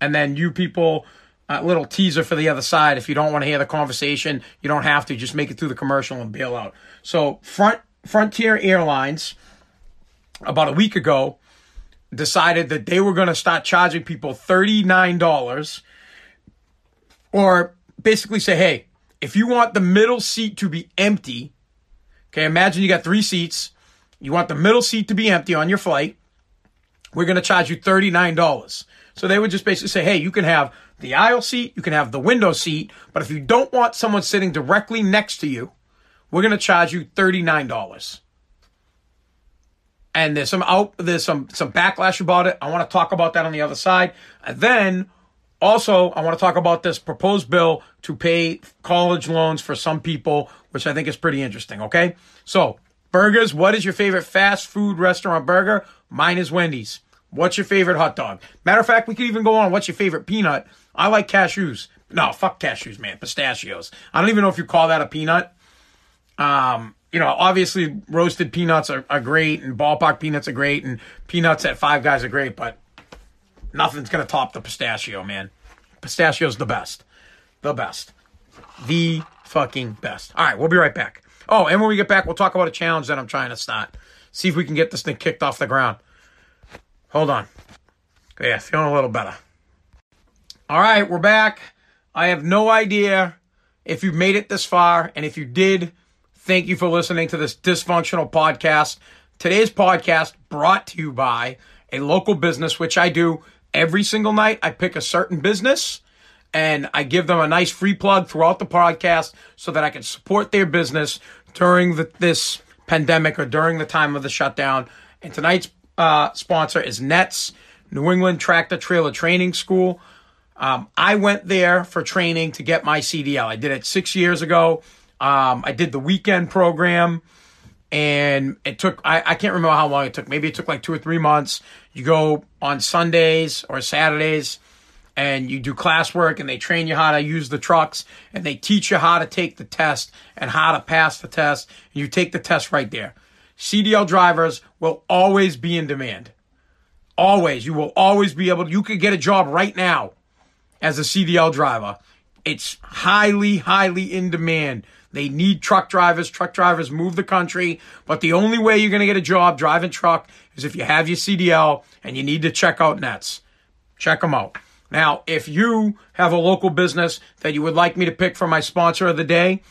and then you people. A little teaser for the other side. If you don't want to hear the conversation, you don't have to. Just make it through the commercial and bail out. So, Front Frontier Airlines, about a week ago, decided that they were going to start charging people $39 or basically say, hey, if you want the middle seat to be empty, okay, imagine you got three seats, you want the middle seat to be empty on your flight, we're going to charge you $39. So they would just basically say, hey, you can have the aisle seat, you can have the window seat, but if you don't want someone sitting directly next to you, we're going to charge you $39. And there's some out there's some some backlash about it. I want to talk about that on the other side. And then also, I want to talk about this proposed bill to pay college loans for some people, which I think is pretty interesting, okay? So, burgers, what is your favorite fast food restaurant burger? Mine is Wendy's. What's your favorite hot dog? Matter of fact, we could even go on. What's your favorite peanut? I like cashews. No, fuck cashews, man. Pistachios. I don't even know if you call that a peanut. Um, you know, obviously roasted peanuts are, are great and ballpark peanuts are great and peanuts at Five Guys are great, but nothing's going to top the pistachio, man. Pistachio's the best. The best. The fucking best. All right, we'll be right back. Oh, and when we get back, we'll talk about a challenge that I'm trying to start. See if we can get this thing kicked off the ground. Hold on. Yeah, feeling a little better. All right, we're back. I have no idea if you've made it this far, and if you did, thank you for listening to this dysfunctional podcast. Today's podcast brought to you by a local business, which I do every single night. I pick a certain business and I give them a nice free plug throughout the podcast so that I can support their business during the, this pandemic or during the time of the shutdown. And tonight's uh, sponsor is NETTS, New England Tractor Trailer Training School. Um, I went there for training to get my CDL. I did it six years ago. Um, I did the weekend program and it took, I, I can't remember how long it took. Maybe it took like two or three months. You go on Sundays or Saturdays and you do classwork and they train you how to use the trucks and they teach you how to take the test and how to pass the test. And you take the test right there. CDL drivers will always be in demand. Always. You will always be able to, you could get a job right now as a CDL driver. It's highly, highly in demand. They need truck drivers. Truck drivers move the country. But the only way you're going to get a job driving truck is if you have your CDL and you need to check out NETTS. Check them out. Now, if you have a local business that you would like me to pick for my sponsor of the day,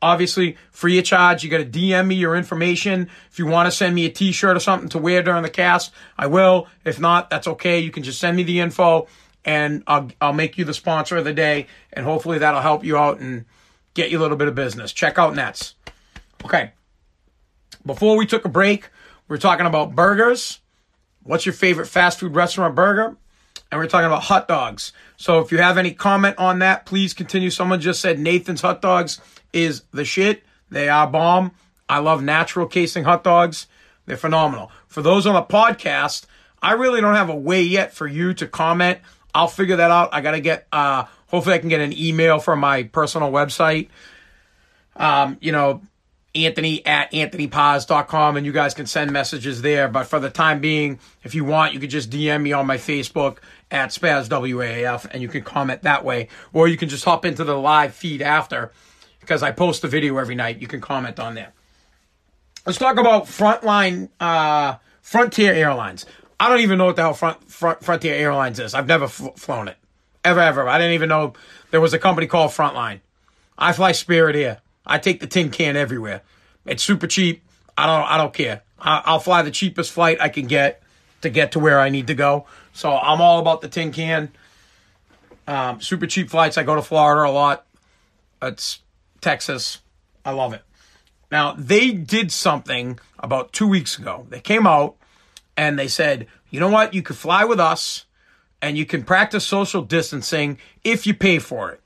obviously free of charge. You got to DM me your information. If you want to send me a t-shirt or something to wear during the cast, I will. If not, that's okay. You can just send me the info and I'll, I'll make you the sponsor of the day. And hopefully that'll help you out and get you a little bit of business. Check out NETTS. Okay. Before we took a break, we are talking about burgers. What's your favorite fast food restaurant burger? And we're talking about hot dogs. So if you have any comment on that, please continue. Someone just said Nathan's hot dogs is the shit. They are bomb. I love natural casing hot dogs. They're phenomenal. For those on the podcast, I really don't have a way yet for you to comment. I'll figure that out. I got to get, uh, hopefully I can get an email from my personal website. Um, you know, Anthony at AnthonyPaz.com and you guys can send messages there. But for the time being, if you want, you could just DM me on my Facebook at SpazWAF and you can comment that way. Or you can just hop into the live feed after because I post a video every night. You can comment on there. Let's talk about Frontline, uh, Frontier Airlines. I don't even know what the hell front, front, Frontier Airlines is. I've never fl- flown it. Ever, ever. I didn't even know there was a company called Frontline. I fly Spirit Air. I take the tin can everywhere. It's super cheap. I don't, I don't care. I, will fly the cheapest flight I can get to get to where I need to go. So I'm all about the tin can. Um, super cheap flights. I go to Florida a lot. It's Texas. I love it. Now, they did something about two weeks ago. They came out and they said, you know what? You could fly with us and you can practice social distancing if you pay for it.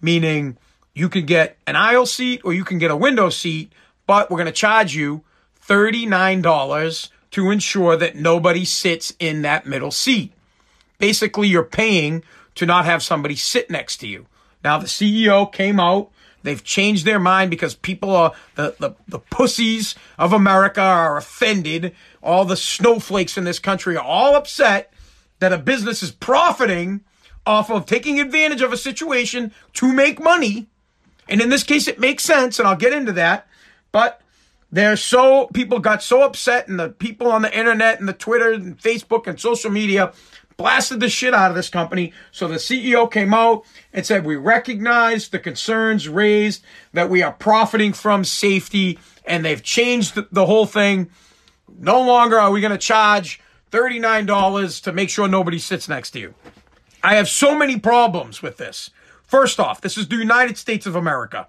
Meaning, you can get an aisle seat or you can get a window seat, but we're going to charge you $39 to ensure that nobody sits in that middle seat. Basically, you're paying to not have somebody sit next to you. Now, the CEO came out They've changed their mind because people are the, the, the pussies of America are offended. All the snowflakes in this country are all upset that a business is profiting off of taking advantage of a situation to make money. And in this case, it makes sense, and I'll get into that. But they're so, people got so upset, and the people on the internet and the Twitter and Facebook and social media blasted the shit out of this company. So the CEO came out and said, We recognize the concerns raised that we are profiting from safety, and they've changed the, whole thing. No longer are we going to charge $39 to make sure nobody sits next to you. I have so many problems with this. First off, this is the United States of America.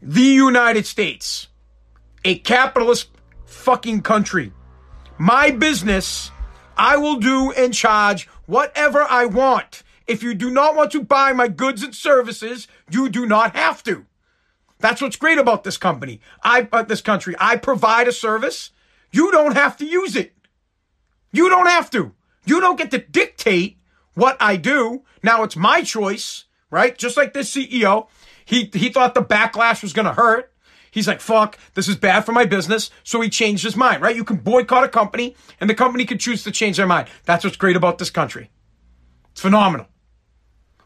The United States, a capitalist fucking country. My business I will do and charge whatever I want. If you do not want to buy my goods and services, you do not have to. That's what's great about this company. I, uh, this country, I provide a service. You don't have to use it. You don't have to. You don't get to dictate what I do. Now it's my choice, right? Just like this CEO, he, he thought the backlash was going to hurt. He's like, fuck, this is bad for my business. So he changed his mind, right? You can boycott a company and the company can choose to change their mind. That's what's great about this country. It's phenomenal.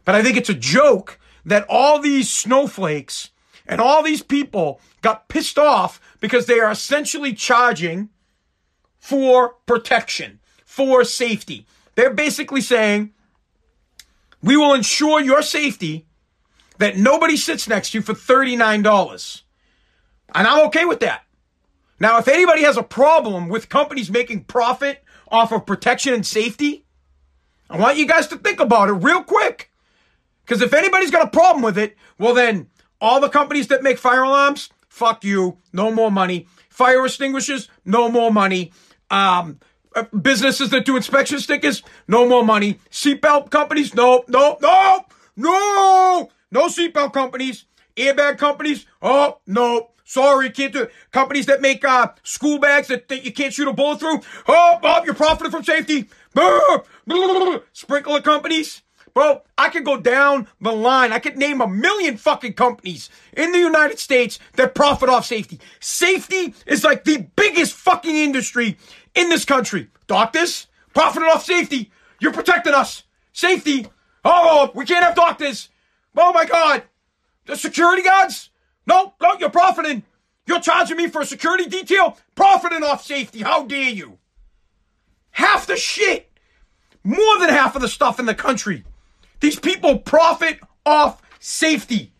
But I think it's a joke that all these snowflakes and all these people got pissed off because they are essentially charging for protection, for safety. They're basically saying, we will ensure your safety that nobody sits next to you for $39. And I'm okay with that. Now, if anybody has a problem with companies making profit off of protection and safety, I want you guys to think about it real quick. Because if anybody's got a problem with it, well, then all the companies that make fire alarms, fuck you, no more money. Fire extinguishers, no more money. Um, uh, businesses that do inspection stickers, no more money. Seatbelt companies, no, no, no, no, no seatbelt companies. Airbag companies, oh, no. Sorry, can't do it. Companies that make uh, school bags that, that you can't shoot a bullet through. Oh, Bob, you're profiting from safety. Sprinkler companies. Bro, I could go down the line. I could name a million fucking companies in the United States that profit off safety. Safety is like the biggest fucking industry in this country. Doctors, profiting off safety. You're protecting us. Safety. Oh, we can't have doctors. Oh my God. The security guards? No, no, you're profiting. You're charging me for a security detail? Profiting off safety. How dare you? Half the shit. More than half of the stuff in the country these people profit off safety.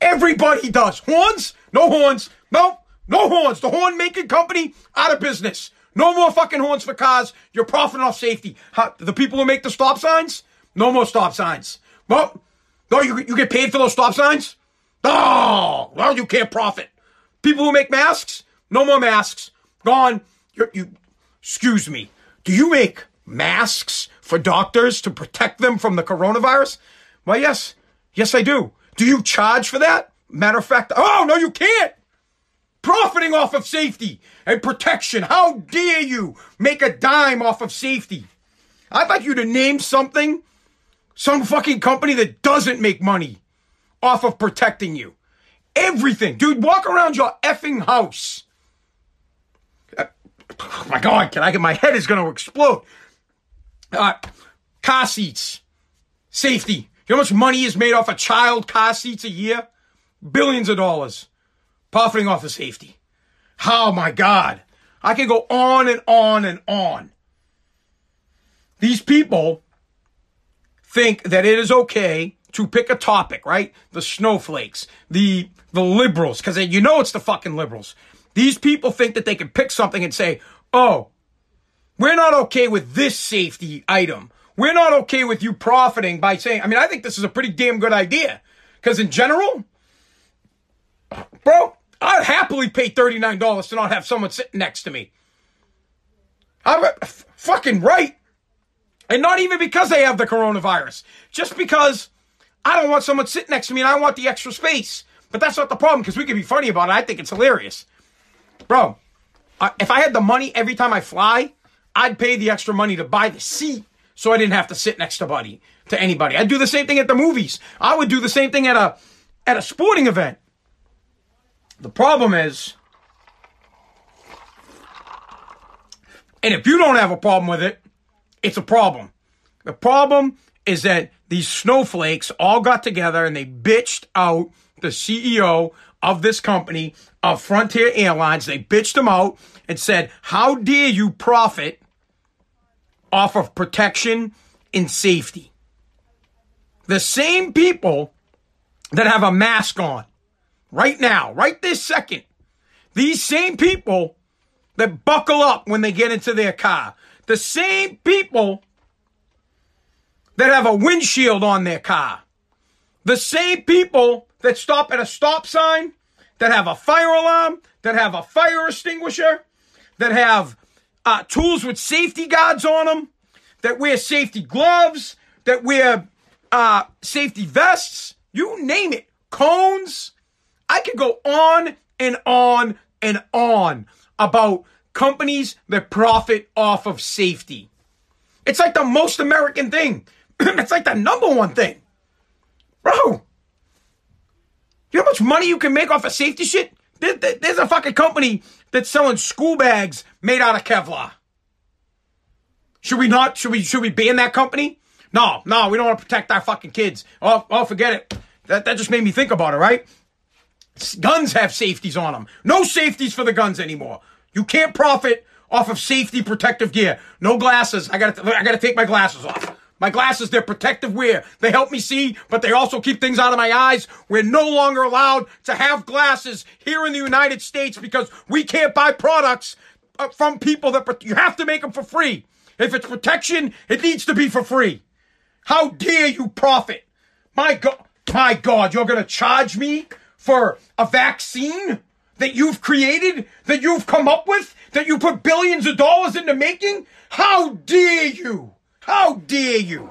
Everybody does. Horns? No horns. No, no horns. The horn making company out of business. No more fucking horns for cars. You're profiting off safety. How, the people who make the stop signs? No more stop signs. Well, no, you, you get paid for those stop signs? Oh, well, you can't profit. People who make masks? No more masks. Gone. You're, you, excuse me. Do you make masks for doctors to protect them from the coronavirus? Well, yes. Yes, I do. Do you charge for that? Matter of fact, oh, no, you can't. Profiting off of safety and protection. How dare you make a dime off of safety? I'd like you to name something, some fucking company that doesn't make money off of protecting you. Everything. Dude, walk around your effing house. Oh my God, can I get my head is going to explode. Uh, car seats, safety. You know how much money is made off of child car seats a year? Billions of dollars. Profiting off of safety. Oh my God. I can go on and on and on. These people think that it is okay to pick a topic, right? The snowflakes, the the liberals, because you know it's the fucking liberals. These people think that they can pick something and say, oh, we're not okay with this safety item. We're not okay with you profiting by saying, I mean, I think this is a pretty damn good idea. Because in general, bro, I'd happily pay $39 to not have someone sitting next to me. I'm f- fucking right. And not even because they have the coronavirus, just because I don't want someone sitting next to me and I want the extra space. But that's not the problem because we can be funny about it. I think it's hilarious. Bro, if I had the money every time I fly, I'd pay the extra money to buy the seat so I didn't have to sit next to buddy to anybody. I'd do the same thing at the movies. I would do the same thing at a at a sporting event. The problem is and if you don't have a problem with it, it's a problem. The problem is that these snowflakes all got together and they bitched out the CEO of this company of Frontier Airlines. They bitched him out and said, How dare you profit off of protection and safety. The same people that have a mask on right now, right this second, these same people that buckle up when they get into their car, the same people that have a windshield on their car, the same people that stop at a stop sign, that have a fire alarm, that have a fire extinguisher, that have uh, tools with safety guards on them, that wear safety gloves, that wear uh, safety vests, you name it, cones. I could go on and on and on about companies that profit off of safety. It's like the most American thing. it's like the number one thing. Bro, you know how much money you can make off of safety shit? There's a fucking company that's selling school bags made out of Kevlar. Should we not? Should we? Should we ban that company? No, no, we don't want to protect our fucking kids. Oh, oh, forget it. That that just made me think about it. Right? Guns have safeties on them. No safeties for the guns anymore. You can't profit off of safety protective gear. No glasses. I got to. I got to take my glasses off. My glasses, they're protective wear. They help me see, but they also keep things out of my eyes. We're no longer allowed to have glasses here in the United States because we can't buy products uh, from people that you have to make them for free. If it's protection, it needs to be for free. How dare you profit? My God, my God, you're going to charge me for a vaccine that you've created, that you've come up with, that you put billions of dollars into making? How dare you? How dare you?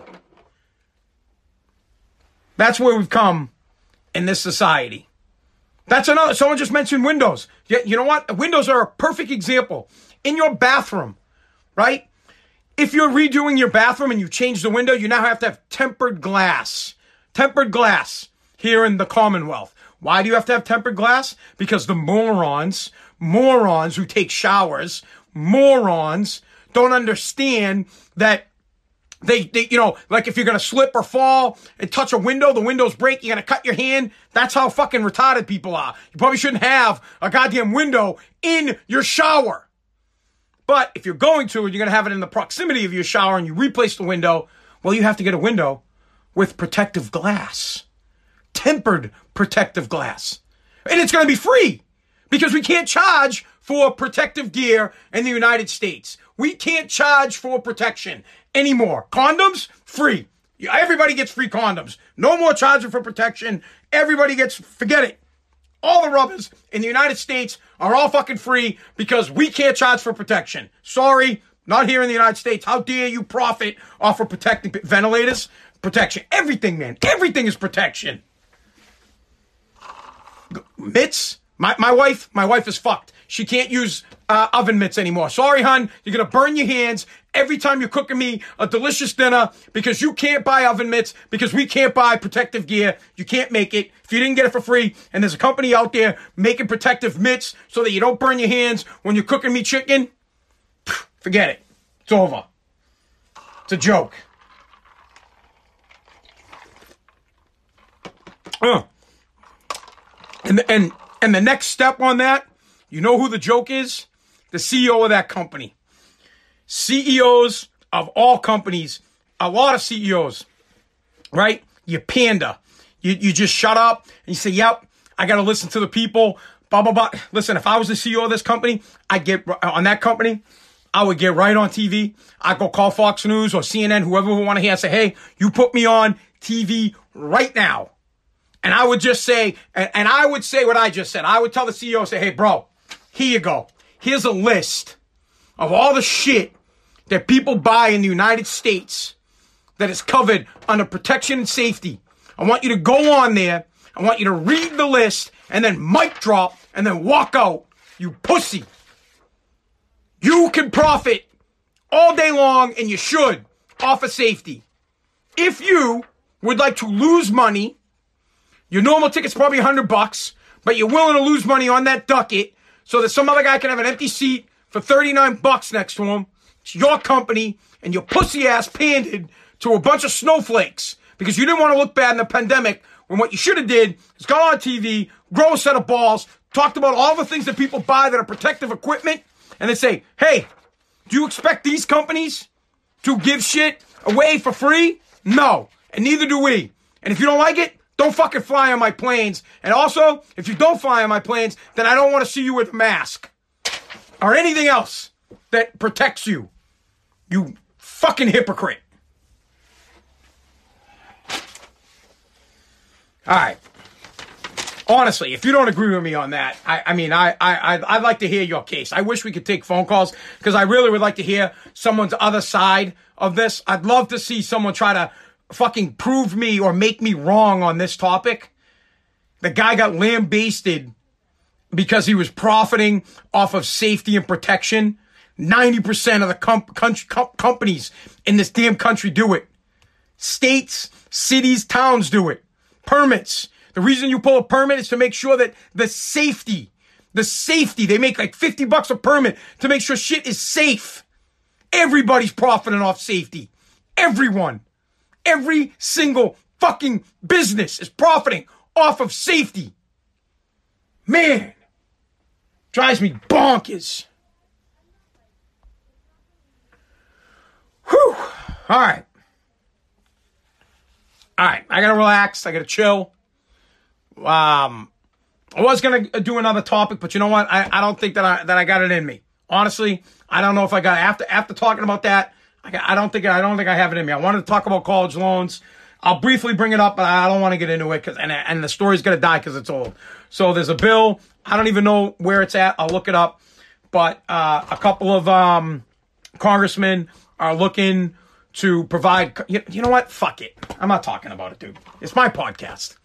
That's where we've come in this society. That's another. Someone just mentioned windows. Yeah, you know what? Windows are a perfect example. In your bathroom, right? If you're redoing your bathroom and you change the window, you now have to have tempered glass. Tempered glass here in the Commonwealth. Why do you have to have tempered glass? Because the morons, morons who take showers, morons don't understand that they, they, you know, like if you're gonna slip or fall and touch a window, the window's break, you're gonna cut your hand. That's how fucking retarded people are. You probably shouldn't have a goddamn window in your shower. But if you're going to, and you're gonna have it in the proximity of your shower and you replace the window, well, you have to get a window with protective glass. Tempered protective glass. And it's gonna be free because we can't charge for protective gear in the United States. We can't charge for protection anymore. Condoms, free. Everybody gets free condoms. No more charging for protection. Everybody gets, forget it. All the rubbers in the United States are all fucking free because we can't charge for protection. Sorry, not here in the United States. How dare you profit off of protecting ventilators? Protection. Everything, man. Everything is protection. Mitts. My, my wife, my wife is fucked. She can't use uh, oven mitts anymore. Sorry, hun. You're gonna burn your hands every time you're cooking me a delicious dinner because you can't buy oven mitts because we can't buy protective gear. You can't make it if you didn't get it for free. And there's a company out there making protective mitts so that you don't burn your hands when you're cooking me chicken. Forget it. It's over. It's a joke. Uh. And and and the next step on that, you know who the joke is? The CEO of that company. CEOs of all companies, a lot of CEOs, right? You panda. You, you just shut up and you say, yep, I got to listen to the people, blah, blah, blah. Listen, if I was the CEO of this company, I'd get uh, on that company. I would get right on TV. I'd go call Fox News or CNN, whoever want to hear, and say, hey, you put me on TV right now. And I would just say, and, and I would say what I just said. I would tell the CEO, say, hey, bro, here you go. Here's a list of all the shit that people buy in the United States that is covered under protection and safety. I want you to go on there. I want you to read the list and then mic drop and then walk out. You pussy. You can profit all day long and you should off of safety. If you would like to lose money, your normal ticket's probably 100 bucks, but you're willing to lose money on that ducket so that some other guy can have an empty seat for 39 bucks next to him. It's your company and your pussy ass pandered to a bunch of snowflakes because you didn't want to look bad in the pandemic when what you should have did is gone on TV, grow a set of balls, talked about all the things that people buy that are protective equipment, and they say, hey, do you expect these companies to give shit away for free? No. And neither do we. And if you don't like it, don't fucking fly on my planes. And also, if you don't fly on my planes, then I don't want to see you with a mask or anything else that protects you. You fucking hypocrite. All right. Honestly, if you don't agree with me on that, I, I mean, I, I, I'd like to hear your case. I wish we could take phone calls because I really would like to hear someone's other side of this. I'd love to see someone try to fucking prove me or make me wrong on this topic. The guy got lambasted because he was profiting off of safety and protection. 90% of the com- com- companies in this damn country do it. States, cities, towns do it. Permits. The reason you pull a permit is to make sure that the safety, the safety, they make like 50 bucks a permit to make sure shit is safe. Everybody's profiting off safety. Everyone. Every single fucking business is profiting off of safety. Man, drives me bonkers. Whew. All right. All right. I gotta relax. I gotta chill. Um, I was gonna do another topic, but you know what? I, I don't think that I that I got it in me. Honestly, I don't know if I got after after talking about that. I, don't think I don't think I have it in me. I wanted to talk about college loans. I'll briefly bring it up, but I don't want to get into it because and and the story's gonna die because it's old. So there's a bill. I don't even know where it's at. I'll look it up. But uh, a couple of um, congressmen are looking to provide. You, you know what? Fuck it. I'm not talking about it, dude. It's my podcast.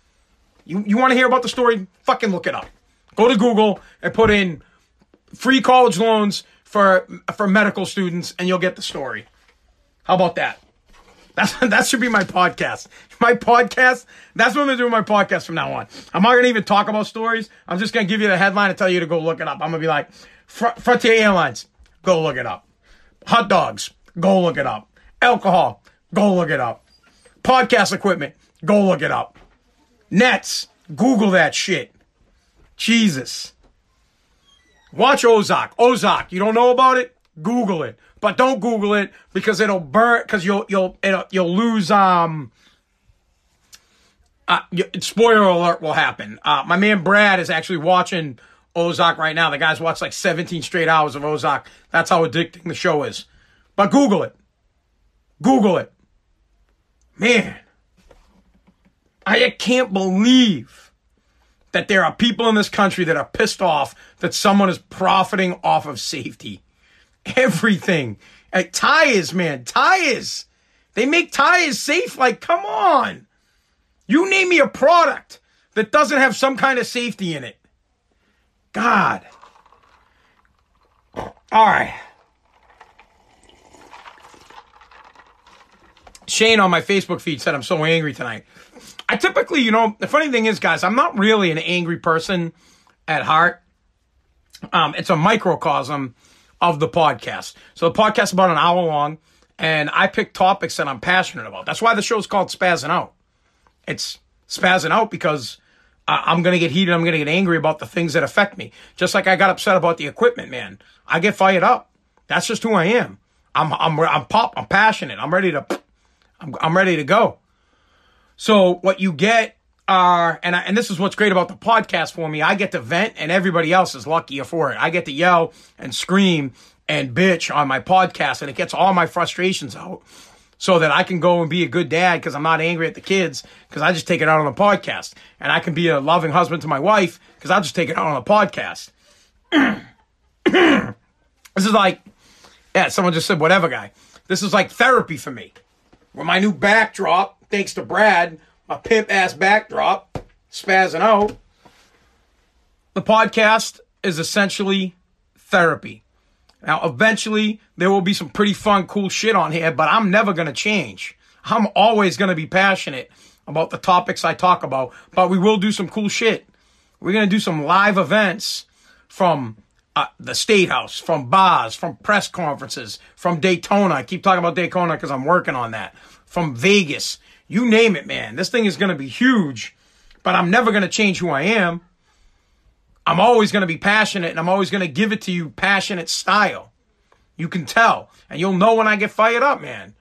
You you want to hear about the story? Fucking look it up. Go to Google and put in free college loans for for medical students, and you'll get the story. How about that? That's, that should be my podcast. My podcast, that's what I'm going to do with my podcast from now on. I'm not going to even talk about stories. I'm just going to give you the headline and tell you to go look it up. I'm going to be like, Frontier Airlines, go look it up. Hot dogs, go look it up. Alcohol, go look it up. Podcast equipment, go look it up. NETTS, Google that shit. Jesus. Watch Ozark. Ozark, you don't know about it? Google it but don't Google it because it'll burn because you'll you'll it'll, you'll lose um. Uh, spoiler alert will happen. Uh, my man Brad is actually watching Ozark right now. The guy's watched like 17 straight hours of Ozark. That's how addicting the show is. But Google it. Google it. Man, I can't believe that there are people in this country that are pissed off that someone is profiting off of safety everything. Like tires, man, tires. They make tires safe. Like, come on. You name me a product that doesn't have some kind of safety in it. God. All right. Shane on my Facebook feed said I'm so angry tonight. I typically, you know, the funny thing is, guys, I'm not really an angry person at heart. Um, it's a microcosm of the podcast. So the podcast is about an hour long, and I pick topics that I'm passionate about. That's why the show's called Spazzing Out. It's spazzing out because uh, I'm going to get heated. I'm going to get angry about the things that affect me. Just like I got upset about the equipment, man. I get fired up. That's just who I am. I'm, I'm, I'm pop. I'm passionate. I'm ready to, I'm, I'm ready to go. So what you get are, and I, and this is what's great about the podcast for me. I get to vent, and everybody else is luckier for it. I get to yell and scream and bitch on my podcast, and it gets all my frustrations out, so that I can go and be a good dad because I'm not angry at the kids because I just take it out on the podcast, and I can be a loving husband to my wife because I just take it out on the podcast. this is like, yeah, someone just said whatever, guy. This is like therapy for me. With my new backdrop, thanks to Brad a pimp ass backdrop, spazzing out. The podcast is essentially therapy. Now, eventually, there will be some pretty fun, cool shit on here, but I'm never going to change. I'm always going to be passionate about the topics I talk about, but we will do some cool shit. We're going to do some live events from uh, the State House, from bars, from press conferences, from Daytona. I keep talking about Daytona because I'm working on that. From Vegas. You name it, man. This thing is going to be huge, but I'm never going to change who I am. I'm always going to be passionate and I'm always going to give it to you passionate style. You can tell. And you'll know when I get fired up, man.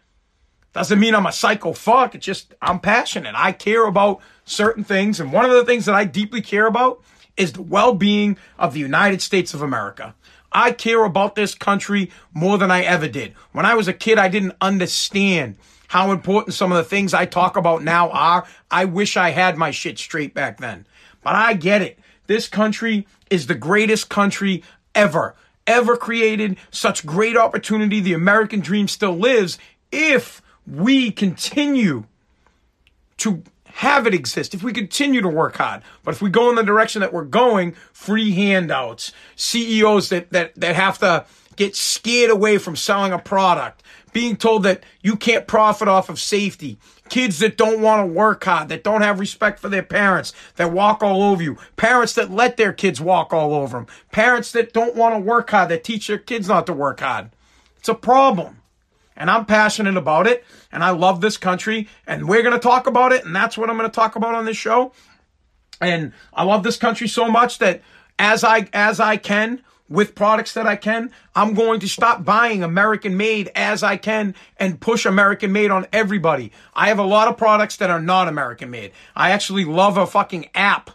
Doesn't mean I'm a psycho fuck. It's just I'm passionate. I care about certain things. And one of the things that I deeply care about is the well being of the United States of America. I care about this country more than I ever did. When I was a kid, I didn't understand how important some of the things I talk about now are. I wish I had my shit straight back then. But I get it. This country is the greatest country ever, ever created. Such great opportunity. The American dream still lives if we continue to have it exist, if we continue to work hard. But if we go in the direction that we're going, free handouts, CEOs that, that, that have to get scared away from selling a product, being told that you can't profit off of safety, kids that don't want to work hard, that don't have respect for their parents, that walk all over you, parents that let their kids walk all over them, parents that don't want to work hard, that teach their kids not to work hard. It's a problem. And I'm passionate about it, and I love this country, and we're going to talk about it, and that's what I'm going to talk about on this show. And I love this country so much that as I as I can, with products that I can. I'm going to stop buying American made as I can and push American made on everybody. I have a lot of products that are not American made. I actually love a fucking app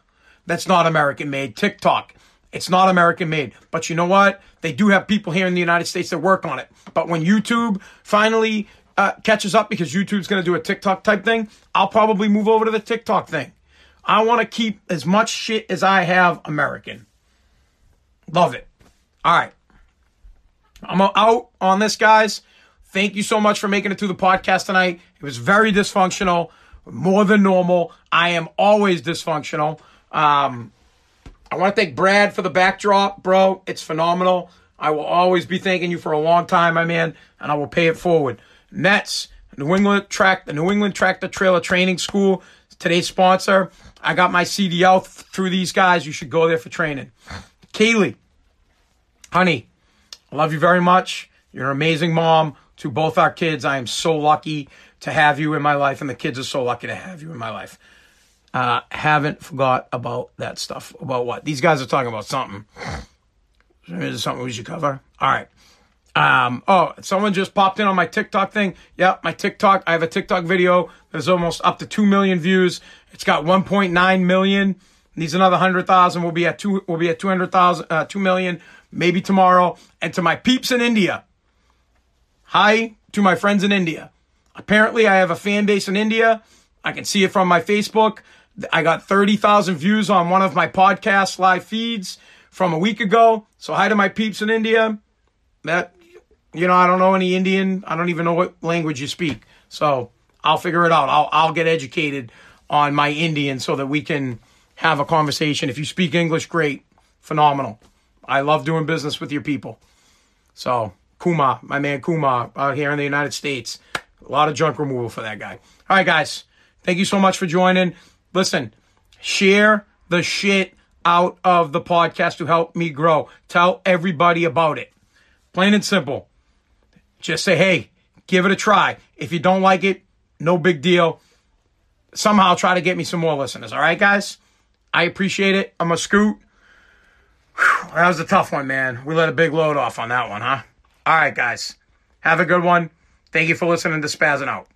that's not American made, TikTok. It's not American made. But you know what? They do have people here in the United States that work on it. But when YouTube finally uh, catches up because YouTube's going to do a TikTok type thing, I'll probably move over to the TikTok thing. I want to keep as much shit as I have American. Love it. All right. I'm out on this, guys. Thank you so much for making it through the podcast tonight. It was very dysfunctional, more than normal. I am always dysfunctional. Um, I want to thank Brad for the backdrop, bro. It's phenomenal. I will always be thanking you for a long time, my man, and I will pay it forward. NETTS, New England track, the New England Tractor Trailer Training School, today's sponsor. I got my CDL through these guys. You should go there for training. Kaylee, honey, I love you very much. You're an amazing mom to both our kids. I am so lucky to have you in my life, and the kids are so lucky to have you in my life. Uh, haven't forgot about that stuff. About what? These guys are talking about something. Is there something we should cover? All right. Um, oh, someone just popped in on my TikTok thing. Yep, my TikTok. I have a TikTok video that's almost up to 2 million views. It's got 1.9 million. Needs another 100,000. We'll be at two, we'll be at 200,000, uh, 2 million, maybe tomorrow. And to my peeps in India. Hi to my friends in India. Apparently I have a fan base in India. I can see it from my Facebook. I got 30,000 views on one of my podcast live feeds from a week ago. So hi to my peeps in India. That you know, I don't know any Indian. I don't even know what language you speak. So I'll figure it out. I'll I'll get educated on my Indian so that we can have a conversation. If you speak English, great, phenomenal. I love doing business with your people. So Kuma, my man Kuma, out here in the United States, a lot of junk removal for that guy. All right, guys, thank you so much for joining. Listen, share the shit out of the podcast to help me grow. Tell everybody about it. Plain and simple. Just say, hey, give it a try. If you don't like it, no big deal. Somehow try to get me some more listeners. All right, guys? I appreciate it. I'm a scoot. Whew, that was a tough one, man. We let a big load off on that one, huh? All right, guys. Have a good one. Thank you for listening to Spazzing Out.